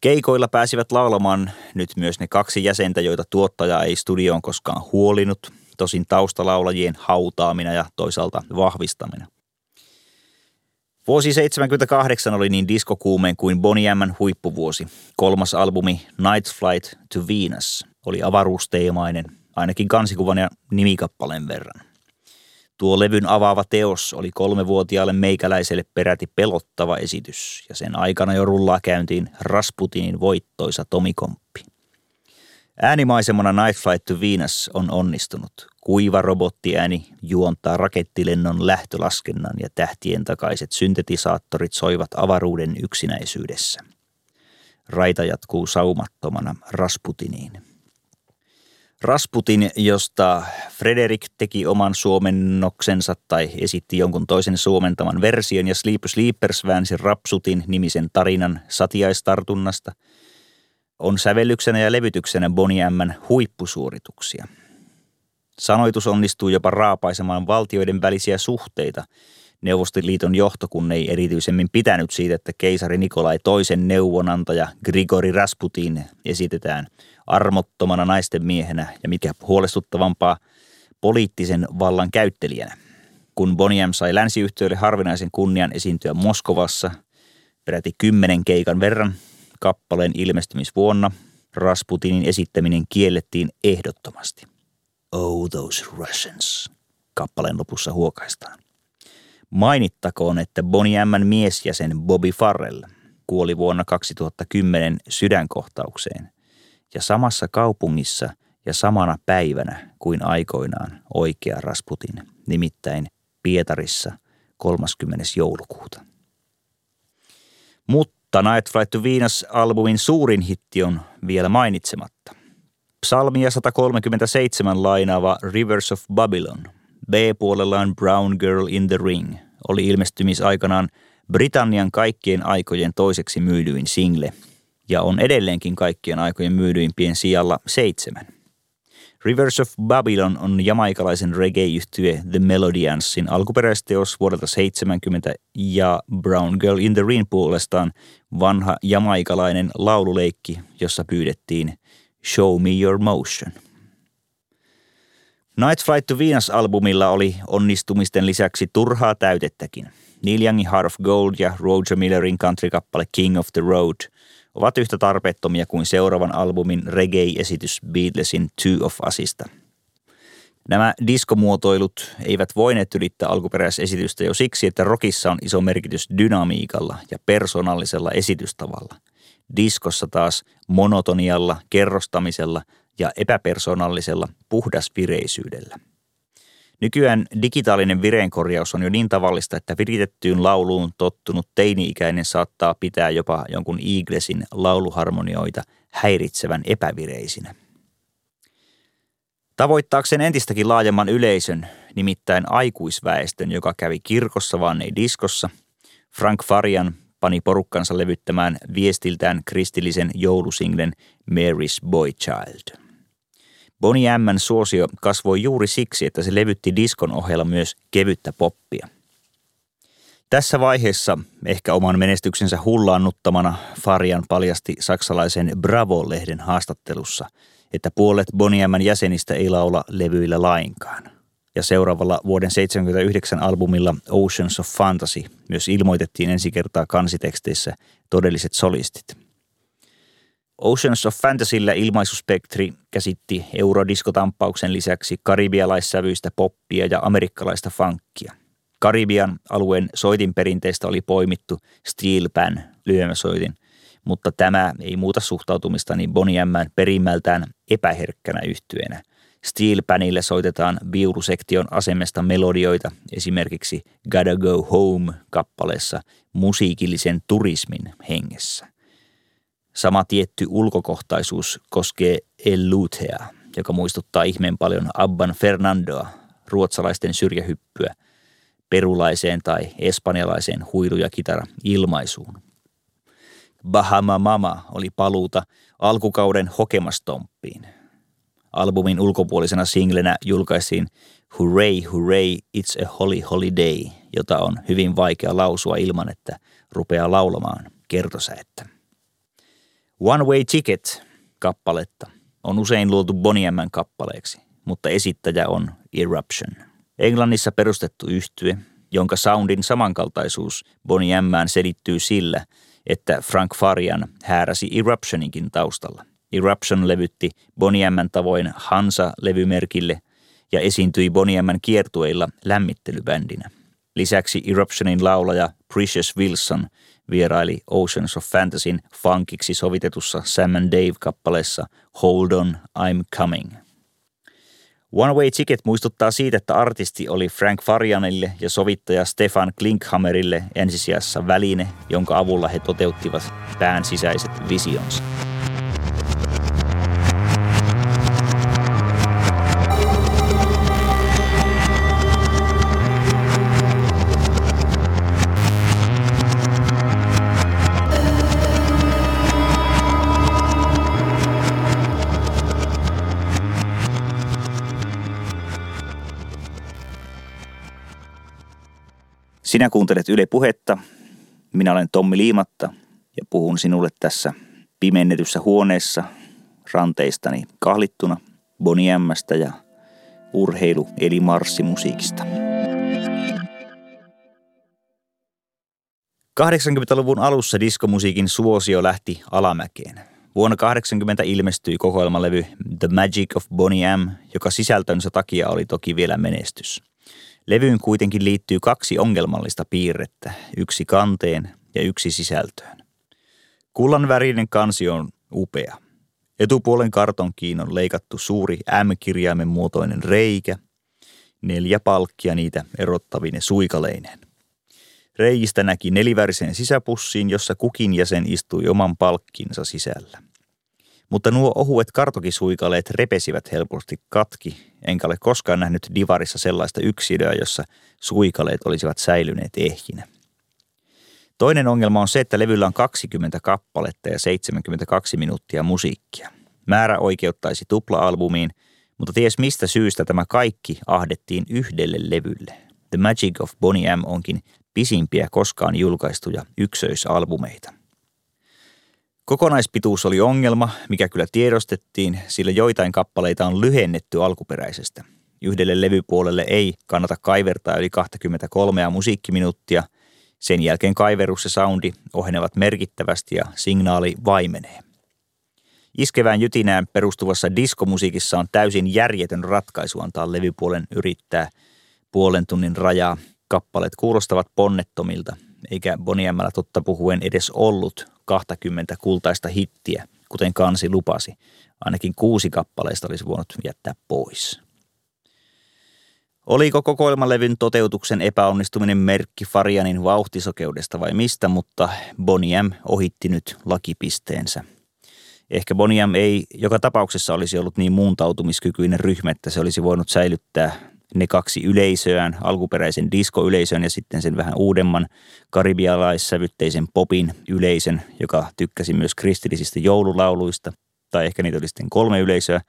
Keikoilla pääsivät laulamaan nyt myös ne kaksi jäsentä, joita tuottaja ei studioon koskaan huolinut, tosin taustalaulajien hautaamina ja toisaalta vahvistamina. Vuosi 78 oli niin diskokuumeen kuin Bonnie M huippuvuosi. Kolmas albumi Night Flight to Venus oli avaruusteemainen, ainakin kansikuvan ja nimikappaleen verran. Tuo levyn avaava teos oli kolmevuotiaalle meikäläiselle peräti pelottava esitys, ja sen aikana jo rullaa käyntiin Rasputinin voittoisa Tomikomppi. Äänimaisemana Night Flight to Venus on onnistunut. Kuiva robottiääni juontaa rakettilennon lähtölaskennan ja tähtien takaiset syntetisaattorit soivat avaruuden yksinäisyydessä. Raita jatkuu saumattomana Rasputiniin. Rasputin, josta Frederik teki oman suomennoksensa tai esitti jonkun toisen suomentaman version ja Sleep Sleepers väänsi Rapsutin nimisen tarinan satiaistartunnasta, on sävellyksenä ja levytyksenä Bonnie huippusuorituksia. Sanoitus onnistuu jopa raapaisemaan valtioiden välisiä suhteita. Neuvostoliiton johto kun ei erityisemmin pitänyt siitä, että keisari Nikolai toisen neuvonantaja Grigori Rasputin esitetään – armottomana naisten miehenä ja mikä huolestuttavampaa, poliittisen vallan käyttelijänä. Kun Boniem sai länsiyhtiöille harvinaisen kunnian esiintyä Moskovassa peräti kymmenen keikan verran kappaleen ilmestymisvuonna, Rasputinin esittäminen kiellettiin ehdottomasti. Oh, those Russians, kappaleen lopussa huokaistaan. Mainittakoon, että Bonnie M. miesjäsen Bobby Farrell kuoli vuonna 2010 sydänkohtaukseen – ja samassa kaupungissa ja samana päivänä kuin aikoinaan oikea Rasputin, nimittäin Pietarissa 30. joulukuuta. Mutta Night Flight to Venus-albumin suurin hitti on vielä mainitsematta. Psalmia 137 lainaava Rivers of Babylon, B-puolellaan Brown Girl in the Ring, oli ilmestymisaikanaan Britannian kaikkien aikojen toiseksi myydyin single – ja on edelleenkin kaikkien aikojen myydyimpien sijalla seitsemän. Rivers of Babylon on jamaikalaisen reggae-yhtye The Melodiansin alkuperäisteos vuodelta 70 ja Brown Girl in the Rain puolestaan vanha jamaikalainen laululeikki, jossa pyydettiin Show Me Your Motion. Night Flight to Venus-albumilla oli onnistumisten lisäksi turhaa täytettäkin. Neil Youngin Heart of Gold ja Roger Millerin country-kappale King of the Road – ovat yhtä tarpeettomia kuin seuraavan albumin reggae-esitys Beatlesin Two of Usista. Nämä diskomuotoilut eivät voineet ylittää alkuperäisesitystä jo siksi, että rockissa on iso merkitys dynamiikalla ja persoonallisella esitystavalla. Diskossa taas monotonialla, kerrostamisella ja epäpersonallisella puhdasvireisyydellä. Nykyään digitaalinen vireenkorjaus on jo niin tavallista, että viritettyyn lauluun tottunut teini-ikäinen saattaa pitää jopa jonkun Eaglesin lauluharmonioita häiritsevän epävireisinä. Tavoittaakseen entistäkin laajemman yleisön, nimittäin aikuisväestön, joka kävi kirkossa vaan ei diskossa, Frank Farian pani porukkansa levyttämään viestiltään kristillisen joulusinglen Mary's Boy Child. Bonnie M. suosio kasvoi juuri siksi, että se levytti diskon ohella myös kevyttä poppia. Tässä vaiheessa ehkä oman menestyksensä hullaannuttamana Farian paljasti saksalaisen Bravo-lehden haastattelussa, että puolet Bonnie jäsenistä ei laula levyillä lainkaan. Ja seuraavalla vuoden 79 albumilla Oceans of Fantasy myös ilmoitettiin ensi kertaa kansiteksteissä todelliset solistit – Oceans of Fantasyllä ilmaisuspektri käsitti eurodiskotamppauksen lisäksi karibialaissävyistä poppia ja amerikkalaista funkkia. Karibian alueen soitinperinteistä oli poimittu steel pan lyömäsoitin, mutta tämä ei muuta suhtautumistani Bonnie M. perimmältään epäherkkänä yhtyenä. Steel panille soitetaan viulusektion asemesta melodioita esimerkiksi Gotta Go Home kappaleessa musiikillisen turismin hengessä – Sama tietty ulkokohtaisuus koskee El Lutea, joka muistuttaa ihmeen paljon Abban Fernandoa, ruotsalaisten syrjähyppyä, perulaiseen tai espanjalaiseen huilu- ja kitara ilmaisuun. Bahama Mama oli paluuta alkukauden hokemastomppiin. Albumin ulkopuolisena singlenä julkaisiin Hooray, hooray, it's a holly holiday, jota on hyvin vaikea lausua ilman, että rupeaa laulamaan kertosäettä. One Way Ticket kappaletta. On usein luotu Bonnie M. Kappaleeksi, mutta esittäjä on Eruption. Englannissa perustettu yhtye, jonka soundin samankaltaisuus Bonnie Mään selittyy sillä, että Frank Farian hääräsi Eruptioninkin taustalla. Eruption levytti Bonnie M. Tavoin Hansa-levymerkille ja esiintyi Bonnie M. Kiertueilla lämmittelybändinä. Lisäksi Eruptionin laulaja Precious Wilson vieraili Oceans of Fantasyn funkiksi sovitetussa Sam and Dave-kappaleessa Hold On, I'm Coming – One Way Ticket muistuttaa siitä, että artisti oli Frank Farianille ja sovittaja Stefan Klinkhammerille ensisijassa väline, jonka avulla he toteuttivat pään sisäiset visionsa. Sinä kuuntelet Yle Puhetta. Minä olen Tommi Liimatta ja puhun sinulle tässä pimennetyssä huoneessa ranteistani kahlittuna Boniemmästä ja urheilu- eli marssimusiikista. 80-luvun alussa diskomusiikin suosio lähti alamäkeen. Vuonna 80 ilmestyi kokoelmalevy The Magic of Bonnie M, joka sisältönsä takia oli toki vielä menestys. Levyyn kuitenkin liittyy kaksi ongelmallista piirrettä, yksi kanteen ja yksi sisältöön. Kullanvärinen kansi on upea. Etupuolen kartonkiin on leikattu suuri M-kirjaimen muotoinen reikä, neljä palkkia niitä erottavine suikaleineen. Reijistä näki nelivärisen sisäpussiin, jossa kukin jäsen istui oman palkkinsa sisällä. Mutta nuo ohuet kartokisuikaleet repesivät helposti katki, enkä ole koskaan nähnyt divarissa sellaista yksilöä, jossa suikaleet olisivat säilyneet ehjinä. Toinen ongelma on se, että levyllä on 20 kappaletta ja 72 minuuttia musiikkia. Määrä oikeuttaisi tupla-albumiin, mutta ties mistä syystä tämä kaikki ahdettiin yhdelle levylle. The Magic of Bonnie M onkin pisimpiä koskaan julkaistuja yksöisalbumeita. Kokonaispituus oli ongelma, mikä kyllä tiedostettiin, sillä joitain kappaleita on lyhennetty alkuperäisestä. Yhdelle levypuolelle ei kannata kaivertaa yli 23 musiikkiminuuttia. Sen jälkeen kaiverus ja soundi ohenevat merkittävästi ja signaali vaimenee. Iskevään jytinään perustuvassa diskomusiikissa on täysin järjetön ratkaisu antaa levypuolen yrittää puolen tunnin rajaa. Kappaleet kuulostavat ponnettomilta, eikä Boniemmalla totta puhuen edes ollut 20 kultaista hittiä, kuten kansi lupasi. Ainakin kuusi kappaleista olisi voinut jättää pois. Oliko kokoelmalevyn toteutuksen epäonnistuminen merkki Farianin vauhtisokeudesta vai mistä, mutta Boniem ohitti nyt lakipisteensä. Ehkä Boniem ei joka tapauksessa olisi ollut niin muuntautumiskykyinen ryhmä, että se olisi voinut säilyttää ne kaksi yleisöään, alkuperäisen diskoyleisön ja sitten sen vähän uudemman karibialaissävytteisen popin yleisön, joka tykkäsi myös kristillisistä joululauluista, tai ehkä niitä oli sitten kolme yleisöä,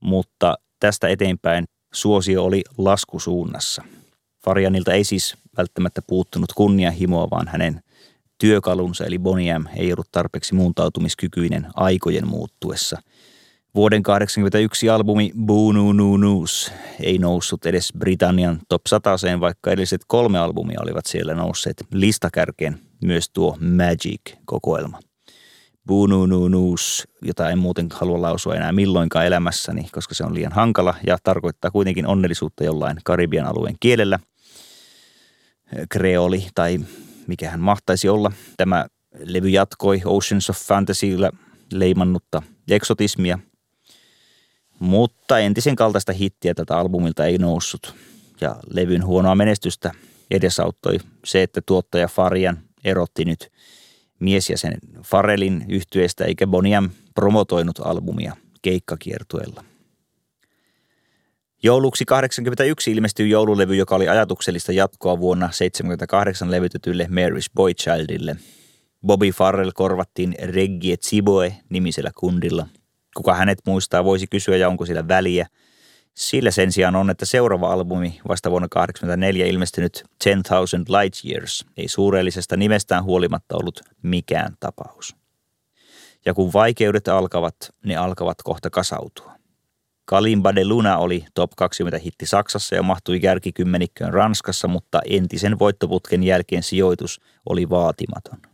mutta tästä eteenpäin suosio oli laskusuunnassa. Farianilta ei siis välttämättä puuttunut kunnianhimoa, vaan hänen työkalunsa eli Boniem ei ollut tarpeeksi muuntautumiskykyinen aikojen muuttuessa – Vuoden 1981 albumi Boonu Nu News ei noussut edes Britannian top 100 vaikka edelliset kolme albumia olivat siellä nousseet listakärkeen, myös tuo Magic-kokoelma. Boonu Nu News, jota en muuten halua lausua enää milloinkaan elämässäni, koska se on liian hankala ja tarkoittaa kuitenkin onnellisuutta jollain Karibian alueen kielellä. Kreoli tai mikä hän mahtaisi olla. Tämä levy jatkoi Oceans of Fantasyllä leimannutta eksotismia – mutta entisen kaltaista hittiä tätä albumilta ei noussut. Ja levyn huonoa menestystä edesauttoi se, että tuottaja Farian erotti nyt mies ja sen Farelin yhtyeestä eikä Boniam promotoinut albumia keikkakiertueella. Jouluksi 81 ilmestyi joululevy, joka oli ajatuksellista jatkoa vuonna 78 levytetylle Mary's Boy Childille. Bobby Farrell korvattiin Reggie Ziboe nimisellä kundilla – Kuka hänet muistaa, voisi kysyä ja onko sillä väliä. Sillä sen sijaan on, että seuraava albumi, vasta vuonna 1984 ilmestynyt 10,000 Light Years, ei suurellisesta nimestään huolimatta ollut mikään tapaus. Ja kun vaikeudet alkavat, ne alkavat kohta kasautua. Kalimba de Luna oli top 20 hitti Saksassa ja mahtui kärkikymmenikköön Ranskassa, mutta entisen voittoputken jälkeen sijoitus oli vaatimaton.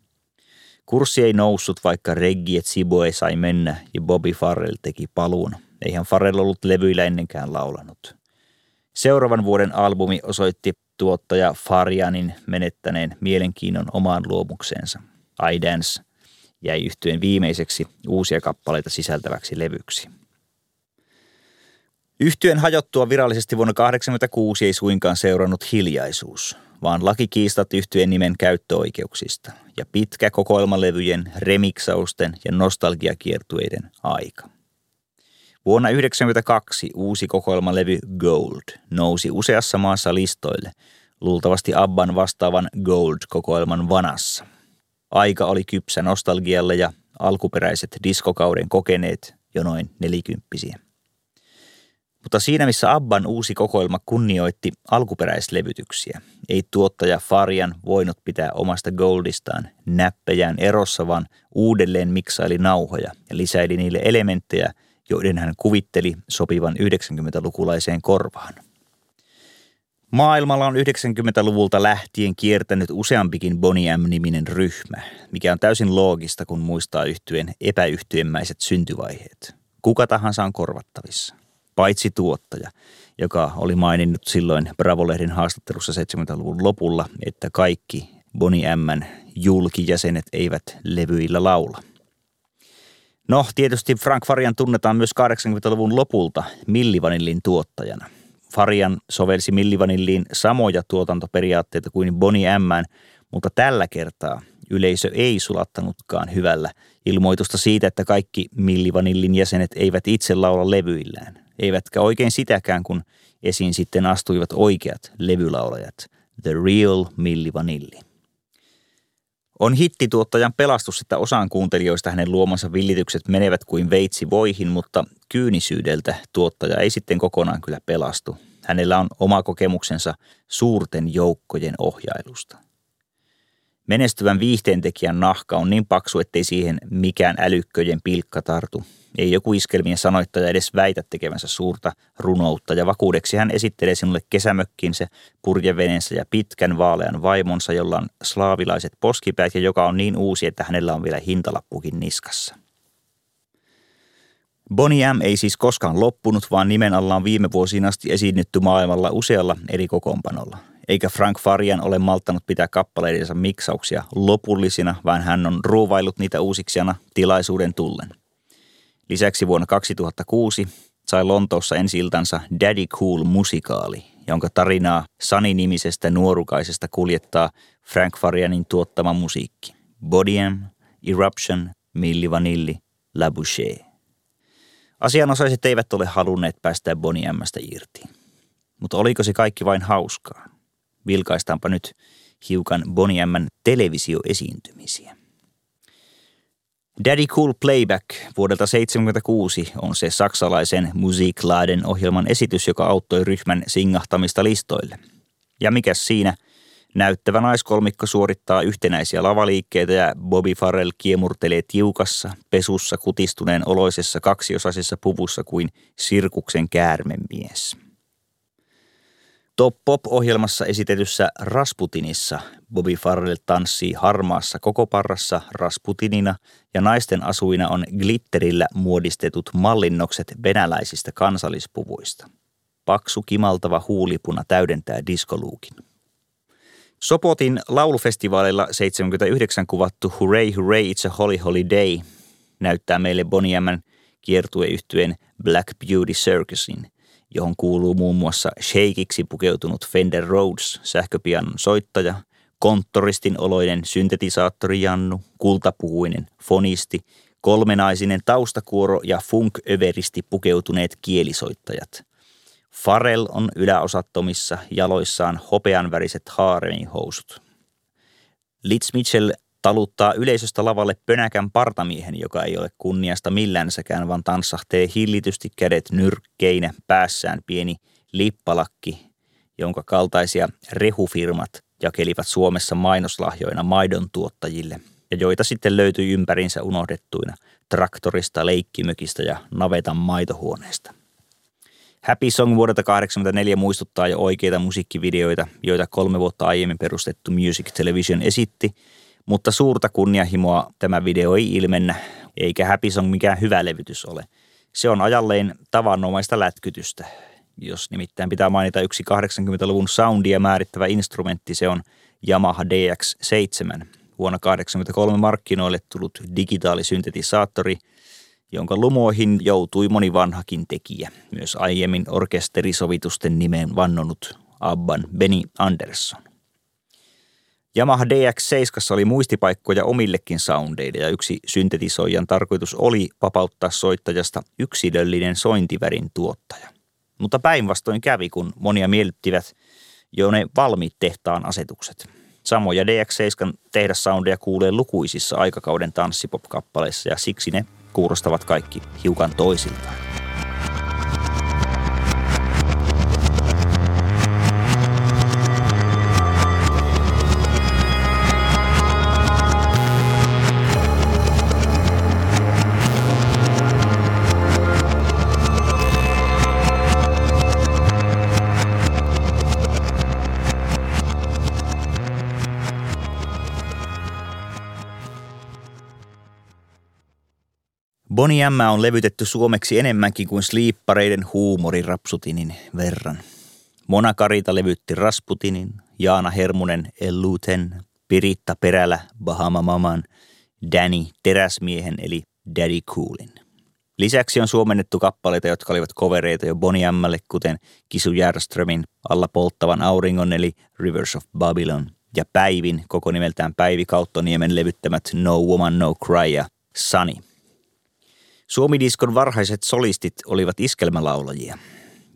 Kurssi ei noussut, vaikka Reggie Siboe sai mennä ja Bobby Farrell teki paluun. Eihän Farrell ollut levyillä ennenkään laulanut. Seuraavan vuoden albumi osoitti tuottaja Farianin menettäneen mielenkiinnon omaan luomukseensa. I Dance jäi yhtyeen viimeiseksi uusia kappaleita sisältäväksi levyksi. Yhtyeen hajottua virallisesti vuonna 1986 ei suinkaan seurannut hiljaisuus, vaan lakikiistat yhtyeen nimen käyttöoikeuksista ja pitkä kokoelmalevyjen, remiksausten ja nostalgiakiertueiden aika. Vuonna 1992 uusi kokoelmalevy Gold nousi useassa maassa listoille, luultavasti Abban vastaavan Gold-kokoelman vanassa. Aika oli kypsä nostalgialle ja alkuperäiset diskokauden kokeneet jo noin nelikymppisiä. Mutta siinä missä Abban uusi kokoelma kunnioitti alkuperäislevytyksiä, ei tuottaja Farian voinut pitää omasta Goldistaan näppejään erossa, vaan uudelleen miksaili nauhoja ja lisäili niille elementtejä, joiden hän kuvitteli sopivan 90-lukulaiseen korvaan. Maailmalla on 90-luvulta lähtien kiertänyt useampikin Bonnie M-niminen ryhmä, mikä on täysin loogista, kun muistaa yhtyen epäyhtyemmäiset syntyvaiheet. Kuka tahansa on korvattavissa paitsi tuottaja, joka oli maininnut silloin Bravo-lehden haastattelussa 70-luvun lopulla, että kaikki Bonnie M:n julkijäsenet eivät levyillä laula. No, tietysti Frank Farian tunnetaan myös 80-luvun lopulta Millivanillin tuottajana. Farian sovelsi Millivanilliin samoja tuotantoperiaatteita kuin Bonnie M, mutta tällä kertaa yleisö ei sulattanutkaan hyvällä ilmoitusta siitä, että kaikki Millivanillin jäsenet eivät itse laula levyillään eivätkä oikein sitäkään, kun esiin sitten astuivat oikeat levylaulajat, The Real Milli Vanilli. On hittituottajan pelastus, että osaan kuuntelijoista hänen luomansa villitykset menevät kuin veitsi voihin, mutta kyynisyydeltä tuottaja ei sitten kokonaan kyllä pelastu. Hänellä on oma kokemuksensa suurten joukkojen ohjailusta. Menestyvän viihteentekijän nahka on niin paksu, ettei siihen mikään älykköjen pilkka tartu. Ei joku iskelmien sanoittaja edes väitä tekevänsä suurta runoutta ja vakuudeksi hän esittelee sinulle kesämökkinsä, purjevenensä ja pitkän vaalean vaimonsa, jolla on slaavilaiset poskipäät ja joka on niin uusi, että hänellä on vielä hintalappukin niskassa. Bonnie M ei siis koskaan loppunut, vaan nimen alla on viime vuosina asti esiinnytty maailmalla usealla eri kokoonpanolla. Eikä Frank Farian ole malttanut pitää kappaleidensa miksauksia lopullisina, vaan hän on ruuvailut niitä uusiksena tilaisuuden tullen. Lisäksi vuonna 2006 sai Lontoossa ensi Daddy Cool musikaali, jonka tarinaa Sani-nimisestä nuorukaisesta kuljettaa Frank Farianin tuottama musiikki. Bodiem, Eruption, Milli Vanilli, La Boucher. Asianosaiset eivät ole halunneet päästä Boniemmasta irti. Mutta oliko se kaikki vain hauskaa? Vilkaistaanpa nyt hiukan Boniemman televisioesiintymisiä. Daddy Cool Playback vuodelta 1976 on se saksalaisen Musikladen ohjelman esitys, joka auttoi ryhmän singahtamista listoille. Ja mikä siinä? Näyttävä naiskolmikko suorittaa yhtenäisiä lavaliikkeitä ja Bobby Farrell kiemurtelee tiukassa, pesussa kutistuneen oloisessa kaksiosaisessa puvussa kuin sirkuksen käärmemies. Top Pop-ohjelmassa esitetyssä Rasputinissa Bobby Farrell tanssii harmaassa kokoparrassa Rasputinina ja naisten asuina on glitterillä muodistetut mallinnokset venäläisistä kansallispuvuista. Paksu kimaltava huulipuna täydentää diskoluukin. Sopotin laulufestivaalilla 79 kuvattu Hooray Hooray It's a Holly Holly Day näyttää meille Boniaman kiertueyhtyeen Black Beauty Circusin – johon kuuluu muun muassa shakeiksi pukeutunut Fender Rhodes sähköpianon soittaja, konttoristin oloinen syntetisaattori Jannu, kultapuhuinen fonisti, kolmenaisinen taustakuoro ja funk-överisti pukeutuneet kielisoittajat. Farel on yläosattomissa jaloissaan hopeanväriset haarenihousut. Litz Mitchell taluttaa yleisöstä lavalle pönäkän partamiehen, joka ei ole kunniasta millänsäkään, vaan tanssahtee hillitysti kädet nyrkkeinä, päässään pieni lippalakki, jonka kaltaisia rehufirmat jakelivat Suomessa mainoslahjoina maidon tuottajille ja joita sitten löytyi ympärinsä unohdettuina traktorista, leikkimökistä ja navetan maitohuoneesta. Happy Song vuodelta 1984 muistuttaa jo oikeita musiikkivideoita, joita kolme vuotta aiemmin perustettu Music Television esitti, mutta suurta kunnianhimoa tämä video ei ilmennä, eikä Happy Song mikään hyvä levytys ole. Se on ajalleen tavanomaista lätkytystä. Jos nimittäin pitää mainita yksi 80-luvun soundia määrittävä instrumentti, se on Yamaha DX7, vuonna 1983 markkinoille tullut digitaalisyntetisaattori – jonka lumoihin joutui moni vanhakin tekijä, myös aiemmin orkesterisovitusten nimeen vannonut Abban Benny Andersson. Yamaha DX7 oli muistipaikkoja omillekin soundeille ja yksi syntetisoijan tarkoitus oli vapauttaa soittajasta yksilöllinen sointivärin tuottaja. Mutta päinvastoin kävi, kun monia miellyttivät jo ne valmiit tehtaan asetukset. Samoja DX7 tehdassoundeja kuulee lukuisissa aikakauden tanssipop-kappaleissa ja siksi ne kuulostavat kaikki hiukan toisiltaan. Boni M on levytetty suomeksi enemmänkin kuin sliippareiden huumorirapsutinin verran. Mona Karita levytti Rasputinin, Jaana Hermunen Elluten, Piritta Perälä Bahama Maman, Danny Teräsmiehen eli Daddy Coolin. Lisäksi on suomennettu kappaleita, jotka olivat kovereita jo Boni Mlle, kuten Kisu Järströmin Alla polttavan auringon eli Rivers of Babylon ja Päivin, koko nimeltään Päivi Kauttoniemen levyttämät No Woman No Cry ja Sunny – Suomidiskon varhaiset solistit olivat iskelmälaulajia,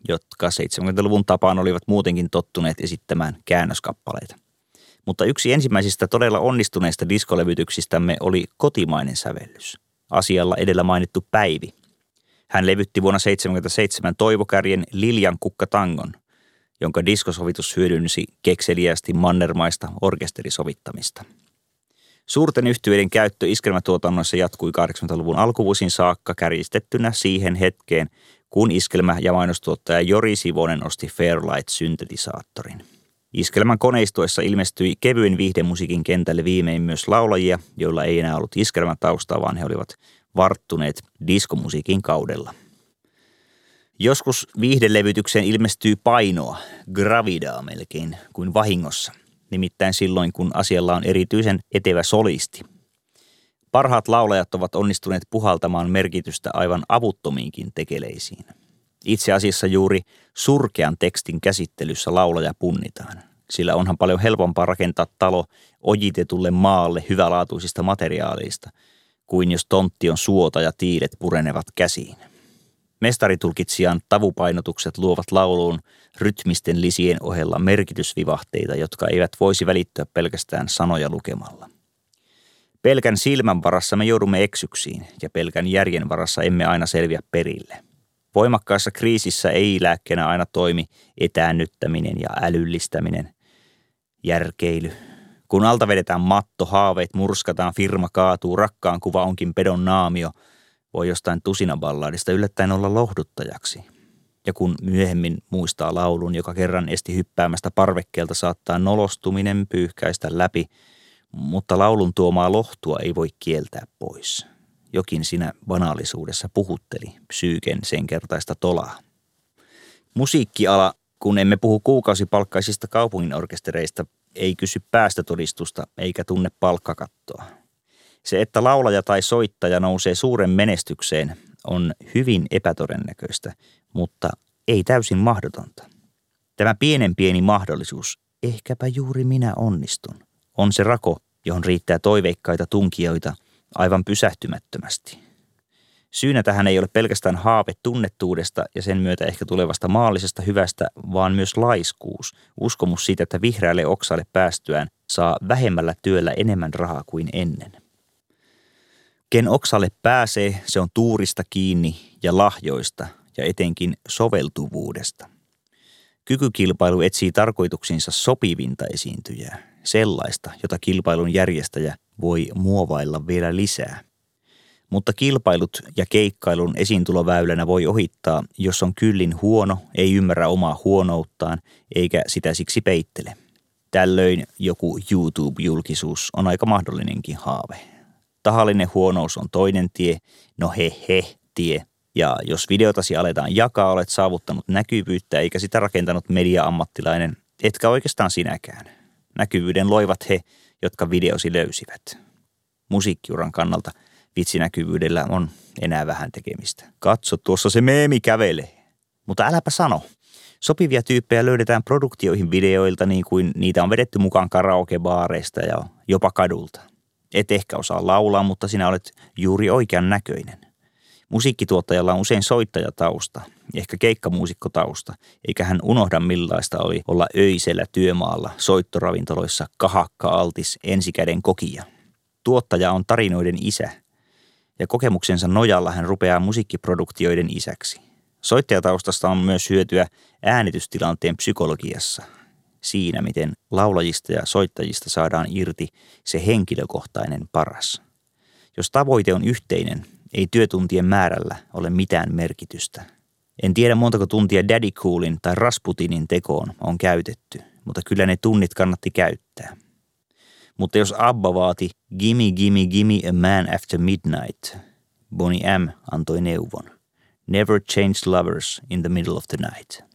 jotka 70-luvun tapaan olivat muutenkin tottuneet esittämään käännöskappaleita. Mutta yksi ensimmäisistä todella onnistuneista diskolevytyksistämme oli kotimainen sävellys. Asialla edellä mainittu Päivi. Hän levytti vuonna 1977 Toivokärjen Liljan kukkatangon, jonka diskosovitus hyödynsi kekseliästi mannermaista orkesterisovittamista – Suurten yhtiöiden käyttö iskelmätuotannossa jatkui 80-luvun alkuvuosiin saakka kärjistettynä siihen hetkeen, kun iskelmä- ja mainostuottaja Jori Sivonen osti Fairlight-syntetisaattorin. Iskelmän koneistoissa ilmestyi kevyen viihdemusiikin kentälle viimein myös laulajia, joilla ei enää ollut iskelmän taustaa, vaan he olivat varttuneet diskomusiikin kaudella. Joskus viihdelevytykseen ilmestyy painoa, gravidaa melkein, kuin vahingossa nimittäin silloin kun asialla on erityisen etevä solisti. Parhaat laulajat ovat onnistuneet puhaltamaan merkitystä aivan avuttomiinkin tekeleisiin. Itse asiassa juuri surkean tekstin käsittelyssä laulaja punnitaan, sillä onhan paljon helpompaa rakentaa talo ojitetulle maalle hyvälaatuisista materiaaleista, kuin jos tontti on suota ja tiilet purenevat käsiin. Mestaritulkitsijan tavupainotukset luovat lauluun rytmisten lisien ohella merkitysvivahteita, jotka eivät voisi välittyä pelkästään sanoja lukemalla. Pelkän silmän varassa me joudumme eksyksiin ja pelkän järjen varassa emme aina selviä perille. Voimakkaassa kriisissä ei lääkkeenä aina toimi etäännyttäminen ja älyllistäminen, järkeily. Kun alta vedetään matto, haaveet murskataan, firma kaatuu, rakkaan kuva onkin pedon naamio – voi jostain tusinaballaadista yllättäen olla lohduttajaksi. Ja kun myöhemmin muistaa laulun, joka kerran esti hyppäämästä parvekkeelta, saattaa nolostuminen pyyhkäistä läpi, mutta laulun tuomaa lohtua ei voi kieltää pois. Jokin siinä banaalisuudessa puhutteli psyyken sen kertaista tolaa. Musiikkiala, kun emme puhu kuukausipalkkaisista kaupunginorkestereista, ei kysy päästötodistusta eikä tunne palkkakattoa. Se, että laulaja tai soittaja nousee suuren menestykseen, on hyvin epätodennäköistä, mutta ei täysin mahdotonta. Tämä pienen pieni mahdollisuus, ehkäpä juuri minä onnistun, on se rako, johon riittää toiveikkaita tunkijoita aivan pysähtymättömästi. Syynä tähän ei ole pelkästään haave tunnettuudesta ja sen myötä ehkä tulevasta maallisesta hyvästä, vaan myös laiskuus, uskomus siitä, että vihreälle oksalle päästyään saa vähemmällä työllä enemmän rahaa kuin ennen. Ken oksalle pääsee, se on tuurista kiinni ja lahjoista ja etenkin soveltuvuudesta. Kykykilpailu etsii tarkoituksinsa sopivinta esiintyjää, sellaista, jota kilpailun järjestäjä voi muovailla vielä lisää – mutta kilpailut ja keikkailun esiintuloväylänä voi ohittaa, jos on kyllin huono, ei ymmärrä omaa huonouttaan eikä sitä siksi peittele. Tällöin joku YouTube-julkisuus on aika mahdollinenkin haave. Tahallinen huonous on toinen tie, no he he tie. Ja jos videotasi aletaan jakaa, olet saavuttanut näkyvyyttä eikä sitä rakentanut media-ammattilainen, etkä oikeastaan sinäkään. Näkyvyyden loivat he, jotka videosi löysivät. Musiikkiuran kannalta – vitsinäkyvyydellä on enää vähän tekemistä. Katso, tuossa se meemi kävelee. Mutta äläpä sano. Sopivia tyyppejä löydetään produktioihin videoilta niin kuin niitä on vedetty mukaan karaokebaareista ja jopa kadulta. Et ehkä osaa laulaa, mutta sinä olet juuri oikean näköinen. Musiikkituottajalla on usein soittajatausta, ehkä keikkamuusikkotausta, eikä hän unohda millaista oli olla öisellä työmaalla soittoravintoloissa kahakka-altis ensikäden kokija. Tuottaja on tarinoiden isä, ja kokemuksensa nojalla hän rupeaa musiikkiproduktioiden isäksi. Soittajataustasta on myös hyötyä äänitystilanteen psykologiassa, siinä miten laulajista ja soittajista saadaan irti se henkilökohtainen paras. Jos tavoite on yhteinen, ei työtuntien määrällä ole mitään merkitystä. En tiedä montako tuntia Daddy Coolin tai Rasputinin tekoon on käytetty, mutta kyllä ne tunnit kannatti käyttää. Mutta jos Abba vaati Gimme, gimme, gimme a man after midnight, Bonnie M antoi neuvon. Never change lovers in the middle of the night.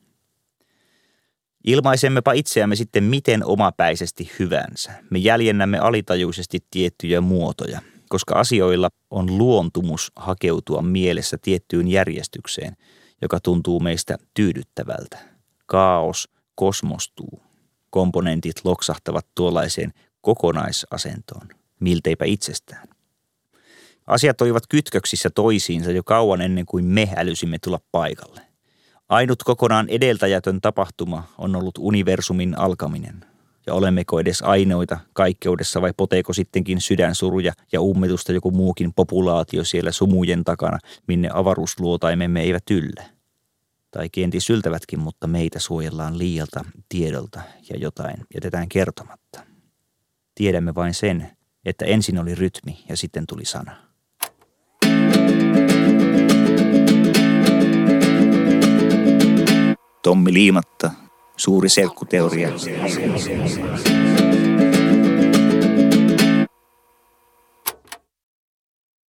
Ilmaisemmepa itseämme sitten miten omapäisesti hyvänsä. Me jäljennämme alitajuisesti tiettyjä muotoja, koska asioilla on luontumus hakeutua mielessä tiettyyn järjestykseen, joka tuntuu meistä tyydyttävältä. Kaos kosmostuu. Komponentit loksahtavat tuollaiseen kokonaisasentoon, milteipä itsestään. Asiat olivat kytköksissä toisiinsa jo kauan ennen kuin me älysimme tulla paikalle. Ainut kokonaan edeltäjätön tapahtuma on ollut universumin alkaminen. Ja olemmeko edes ainoita kaikkeudessa vai poteeko sittenkin sydänsuruja ja ummetusta joku muukin populaatio siellä sumujen takana, minne avaruusluotaimemme eivät yllä? Tai kenties syltävätkin, mutta meitä suojellaan liialta tiedolta ja jotain jätetään kertomatta. Tiedämme vain sen, että ensin oli rytmi ja sitten tuli sana. Tommi Liimatta, suuri selkkuteoria.